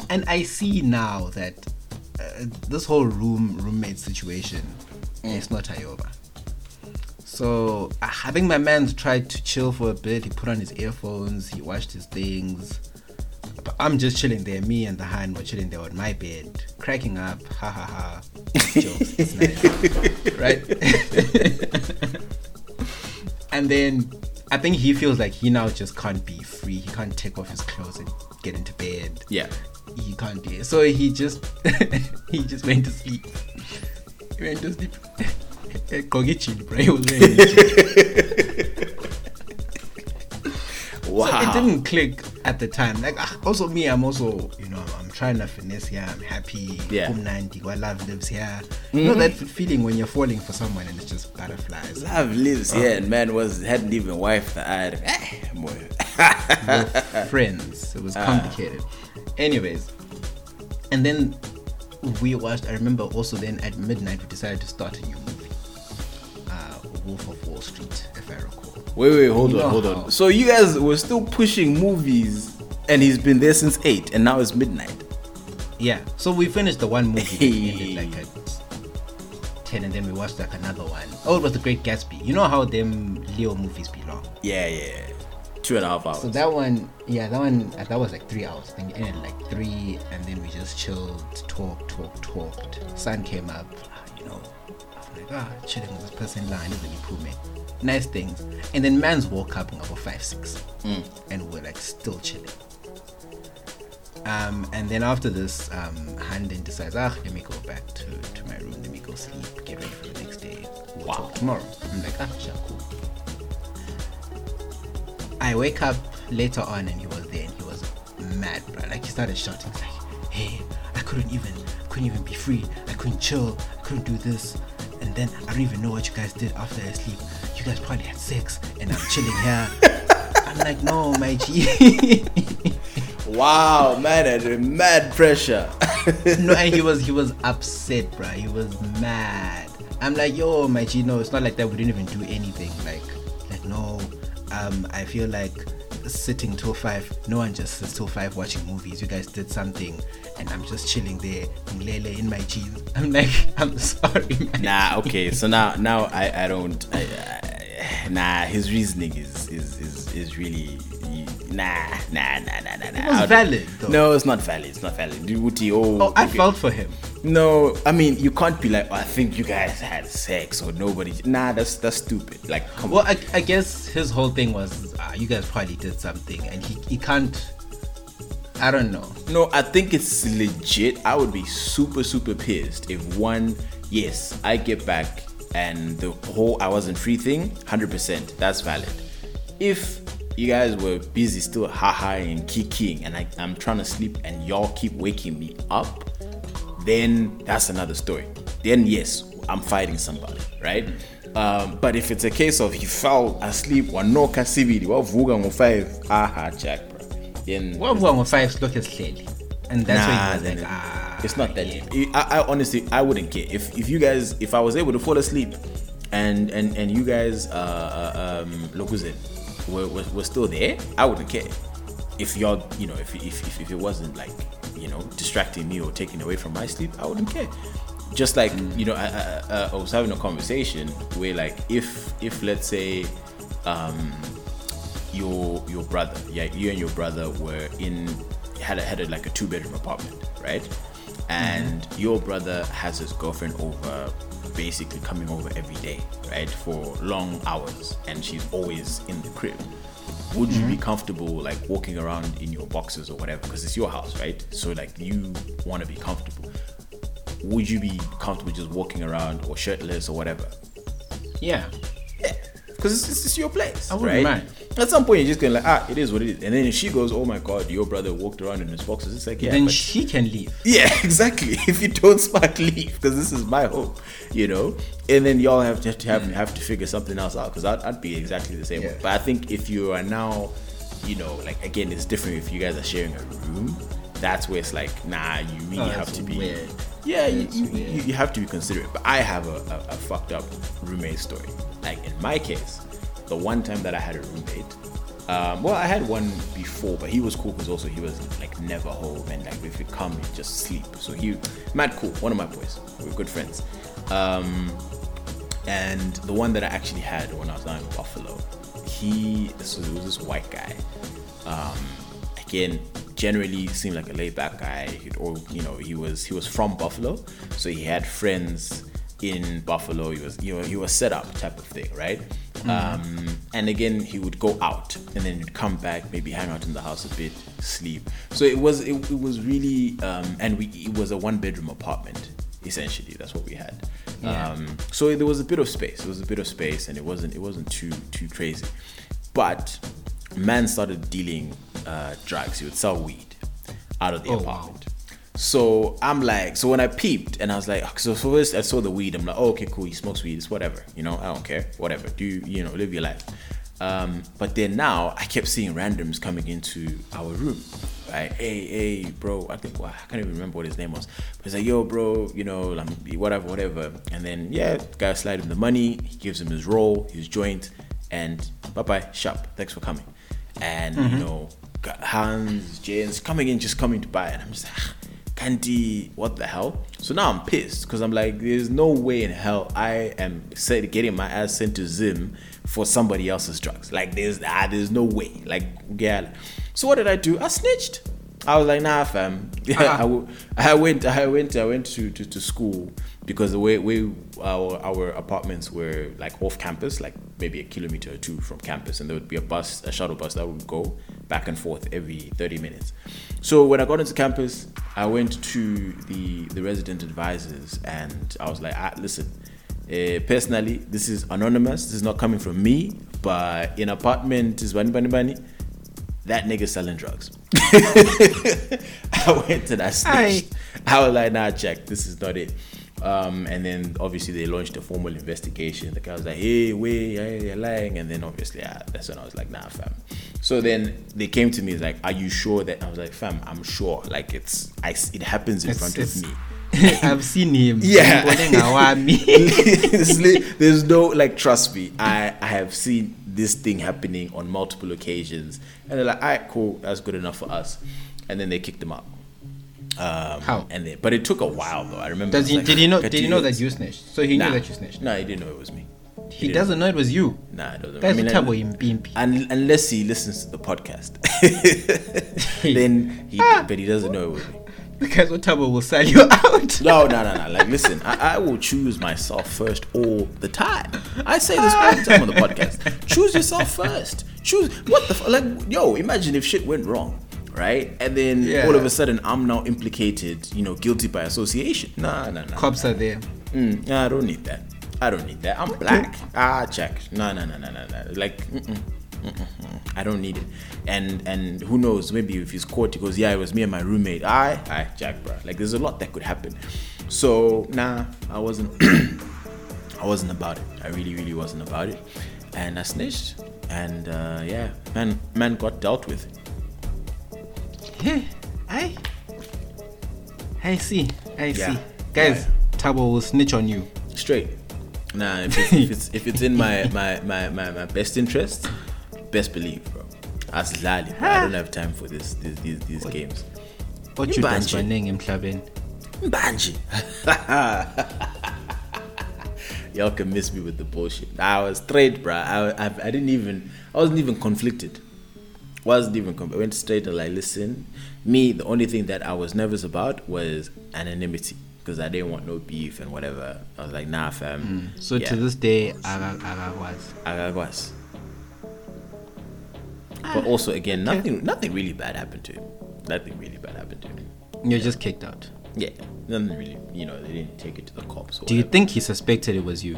And I see now that uh, this whole room roommate situation is not over. So uh, I think my man tried to chill for a bit. He put on his earphones. He watched his things. But I'm just chilling there. Me and the hand were chilling there on my bed, cracking up. Ha ha ha. Jokes. It's [LAUGHS] nice. right? [LAUGHS] and then I think he feels like he now just can't be free. He can't take off his clothes and get into bed Yeah. he can't do it. So he just [LAUGHS] he just went to sleep. He went to sleep. He was wearing [LAUGHS] Wow. So it didn't click at the time. Like ah, also me, I'm also you know I'm trying to finesse here. I'm happy. Yeah. ninety. my love lives here. You know that feeling when you're falling for someone and it's just butterflies. Love lives here, and man was hadn't even wife the ad. Eh, boy. [LAUGHS] Friends. It was complicated. Anyways, and then we watched. I remember also then at midnight we decided to start a new movie, Wolf of Wall Street, if I recall. Wait, wait, hold You on, know hold on. So you guys were still pushing movies, and he's been there since eight, and now it's midnight. Yeah. So we finished the one movie. that [LAUGHS] ended like at ten, and then we watched like another one. Oh, it was The Great Gatsby. You know how them Leo movies be long. Yeah, yeah. Two and a half hours. So that one, yeah, that one, uh, that was like three hours. I think it ended like three, and then we just chilled, talked, talked, talked. Sun came up, you know. Like, ah, chilling with this person line is an improvement. Nice things. And then man's woke up about five, six, and we're like still chilling. Um, and then after this, um, Han then decides, ah, let me go back to, to my room, let me go sleep, get ready for the next day. We'll Wow. tomorrow. I'm like, ah, sure, cool. I wake up later on and he was there and he was mad, bro. Like he started shouting, like, "Hey, I couldn't even, couldn't even be free. I couldn't chill. I couldn't do this." And then I don't even know what you guys did after I sleep. You guys probably had sex, and I'm chilling here. [LAUGHS] I'm like, no, my G. [LAUGHS] wow, man, under mad pressure. [LAUGHS] no, and he was he was upset, bro. He was mad. I'm like, yo, my G, no, it's not like that. We didn't even do anything. Like, like no. Um, I feel like sitting till five. No one just sits till five watching movies. You guys did something, and I'm just chilling there, lele in my jeans. [LAUGHS] I'm like, I'm sorry, man. nah, [LAUGHS] okay. So now, now I, I don't. I, I, nah, his reasoning is is is, is really. Nah, nah, nah, nah, nah, nah. It was valid, though. No, it's not valid. It's not valid. Duty, oh, Oh, I okay. felt for him. No, I mean you can't be like, oh, I think you guys had sex or nobody. Nah, that's that's stupid. Like, come Well, on. I, I guess his whole thing was, uh, you guys probably did something, and he he can't. I don't know. No, I think it's legit. I would be super super pissed if one, yes, I get back and the whole I wasn't free thing, hundred percent, that's valid. If you guys were busy still haha and kicking and I, I'm trying to sleep and y'all keep waking me up, then that's another story. Then yes, I'm fighting somebody, right? Um, but if it's a case of he fell asleep, wanoka sibili, wavuka ngo five, aha, Jack, bro. Then one with five look as clearly, and that's Nah, why he was like, it- ah, it's not that yeah. deep. I, I honestly, I wouldn't care if if you guys, if I was able to fall asleep, and and and you guys, uh, uh um, look who's it, were, were, were still there, I wouldn't care. If y'all, you know, if, if if it wasn't like, you know, distracting me or taking away from my sleep, I wouldn't care. Just like you know, I, I, I- I was having a conversation where like if if let's say, um, your your brother, yeah, you and your brother were in had a, had a, like a two bedroom apartment, right? And your brother has his girlfriend over, basically coming over every day, right, for long hours, and she's always in the crib. Would you be mm-hmm. comfortable like walking around in your boxes or whatever? Because it's your house, right? So like you want to be comfortable. Would you be comfortable just walking around or shirtless or whatever? yeah. because it's, it's, it's your place. I wouldn't right? mind. At some point, you're just going like, ah, it is what it is. And then she goes, oh my god, your brother walked around in his boxes. It's like, yeah, then she can leave. yeah, [LAUGHS] exactly. If you don't smart, leave because this is my home, you know. And then y'all have to have to, have, to figure something else out because I'd, I'd be exactly the same. Yeah. But I think if you are now, you know, like again, it's different if you guys are sharing a room. That's where it's like, nah, you really Oh, have to be. weird. Yeah, you, you, you, you have to be considerate. But I have a, a, a fucked up roommate story. Like in my case, the one time that I had a roommate, um, well, I had one before, but he was cool because also he was like never home and like if he come, he'd just sleep. So he, mad cool, one of my boys. We're good friends. Um, and the one that I actually had when I was down in Buffalo, he so was this white guy. Um, again, generally seemed like a laid back guy, He'd- or you know, he was he was from Buffalo, so he had friends in Buffalo. He was you know he was set up type of thing, right? Um, and again, he would go out and then he'd come back, maybe hang out in the house a bit, sleep. So it was it, it was really um, and we it was a one bedroom apartment essentially. That's what we had. Yeah. Um, so there was a bit of space. There was a bit of space, and it wasn't it wasn't too too crazy. But man started dealing uh, drugs. He would sell weed out of the Oh, wow. So I'm like, so when I peeped and I was like, so first I saw the weed. I'm like, oh, okay, cool. He smokes weed. It's whatever. You know, I don't care. Whatever. Do you, you know, live your life. Um, but then now I kept seeing randoms coming into our room. Right? Hey, hey, bro. I think well, I can't even remember what his name was. But he's like, yo, bro. You know, like, whatever, whatever. And then yeah, guy slide him the money. He gives him his roll, his joint, and bye bye, shop. Thanks for coming. And you know, Hans, James coming in, just coming to buy. And I'm just like, "Ah, Candy, what the hell? So now I'm pissed because I'm like, there's no way in hell I am getting my ass sent to Zim for somebody else's drugs. Like there's ah, there's no way. Like yeah. So what did I do? I snitched. I was like, nah, fam. Yeah, [LAUGHS] Ah. I, w- I went, I went, I went to, to, to school because the way, way our, our apartments were like off campus, like maybe a kilometer or two from campus, and there would be a bus, a shuttle bus that would go back and forth every 30 minutes. So when I got into campus, I went to the the resident advisors, and I was like, ah, listen. Uh, personally, this is anonymous. This is not coming from me, but in apartment is bani bani bani that nigga selling drugs. [LAUGHS] I went to that snitched. I was like, nah, check, this is not it. Um, and then obviously they launched a formal investigation. The guy was like, hey, wait, hey, you're lying. And then obviously ah, that's when I was like, nah, fam. So then they came to me like, are you sure that? I was like, fam, I'm sure. Like it's, I, it happens in It's- front it's- of me. [LAUGHS] I've seen him. [LAUGHS] Yeah. Ngibone ngawami. [LAUGHS] It's li- There's no like trust me. I I have seen this thing happening on multiple occasions, and they're like, "All right, cool, that's good enough for us," and then they kicked him out. Um, How? And then, but it took a while though. I remember. Does he, was did he know? Did he know that you snitched? So he Nah. knew that you snitched. No, he didn't know it was me. He didn't. doesn't know it was you. Nah, it doesn't. Guys, I mean, un- Impimpi. un- unless he listens to the podcast, [LAUGHS] then he. But he doesn't know it was me. Because Otabo will sell you [LAUGHS] out. No, no, no, no. Like, listen, I, I will choose myself first all the time. I say this all the time on the podcast. [LAUGHS] Choose yourself first. Choose what the f- like. Yo, imagine if shit went wrong, right? And then Yeah. all of a sudden I'm now implicated. You know, guilty by association. Nah, nah, nah. Cops are there. Mm, nah, I don't need that. I don't need that. I'm black. Ah, check. No, no, no, no, no, no. Like, mm-mm, mm-mm, mm. I don't need it. And and who knows? Maybe if he's caught, he goes, "Yeah, it was me and my roommate." I, I, Jack, bro. Like, there's a lot that could happen. So, nah, I wasn't. [CLEARS THROAT] I wasn't about it. I really, really wasn't about it. And I snitched. And uh, yeah, man, man got dealt with. Yeah, I. I see. I Yeah. see. Guys, Yeah. Tabo will snitch on you. straight. Nah, if it's if it's, if it's in my, [LAUGHS] my, my, my, my best interest, best believe, bro. As Lali, I don't have time for this these these, these games. What you Imbanje. baneng emhlabeni? Banji. [LAUGHS] Y'all can miss me with the bullshit. I was straight, bro. I, I, I didn't even, I wasn't even conflicted. Wasn't even, con- I went straight and like, listen, me, the only thing that I was nervous about was anonymity because I didn't want no beef and whatever. I was like, nah, fam. So Yeah. to this day, aga aga was. But also, again, nothing, nothing really bad happened to him. Nothing really bad happened to him. You're just kicked out. Yeah, nothing really. You know, they didn't take it to the cops. Or Do you think he suspected it was you?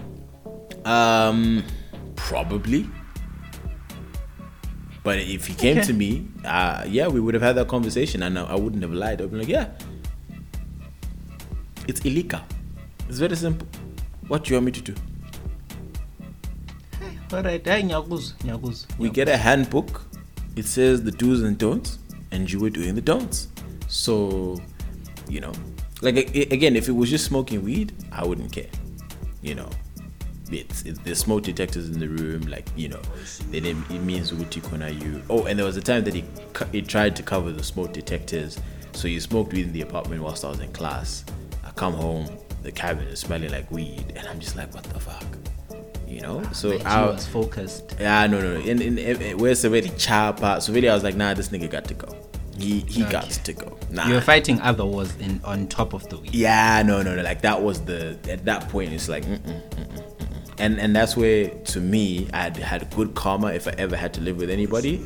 Um, probably. But if he came Okay. to me, uh, yeah, we would have had that conversation, and I, I wouldn't have lied. I'd be like, yeah, it's illegal. It's very simple. What do you want me to do? All right, hey, nyakuz, nyakuz. We get a handbook. It says the do's and don'ts, and you were doing the don'ts. So, you know, like again, if it was just smoking weed, I wouldn't care. You know, it's, it's there's smoke detectors in the room. Like you know, then it, it means uti kona you. Oh, and there was a time that he he tried to cover the smoke detectors. So you smoked weed in the apartment whilst I was in class. I come home, the cabin is smelling like weed, and I'm just like, what the fuck, you know? Ah, so I was focused. yeah, no, no. In in, in where's the very chapa? So really, I was like, nah, this nigga got to go. He he got Okay. to go. Nah. You were fighting other wars in on top of the week. yeah, no, no, no. Like that was the at that point. It's like, mm-mm, mm-mm. And and that's where to me, I had had good karma if I ever had to live with anybody,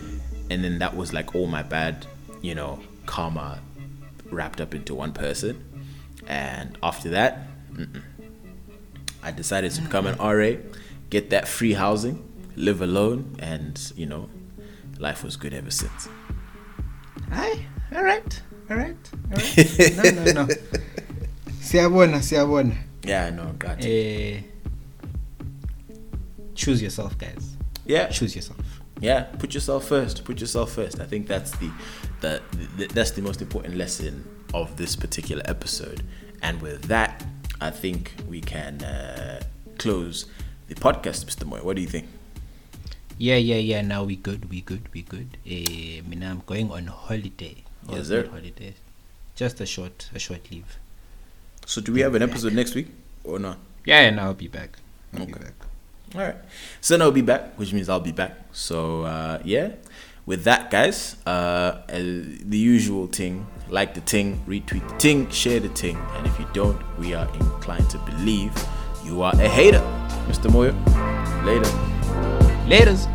and then that was like all my bad, you know, karma wrapped up into one person, and after that, mm-mm. I decided to become an RA, get that free housing, live alone, and you know, life was good ever since. Hi. All right. All right. All right. [LAUGHS] no, no, no. Siyabona, siyabona. Yeah, no, got you. Eh, choose yourself, guys. Yeah, Choose yourself. yeah put yourself first put yourself first i think that's the, the, the that's the most important lesson of this particular episode and with that i think we can uh, close the podcast mr moya what do you think Yeah, yeah, yeah. Now we good. We good. We good. Eh, mina, I'm going on holiday. Yes, sir. Holiday. Just a short, a short leave. so do we have an episode next week or not Yeah, and I'll be back. I'll be Okay. back. All right. So then I'll be back, which means I'll be back. So uh, yeah, with that, guys, uh, the usual thing like the thing, retweet the thing, share the thing. And if you don't, we are inclined to believe you are a hater. Mr. Moya, later. Laters.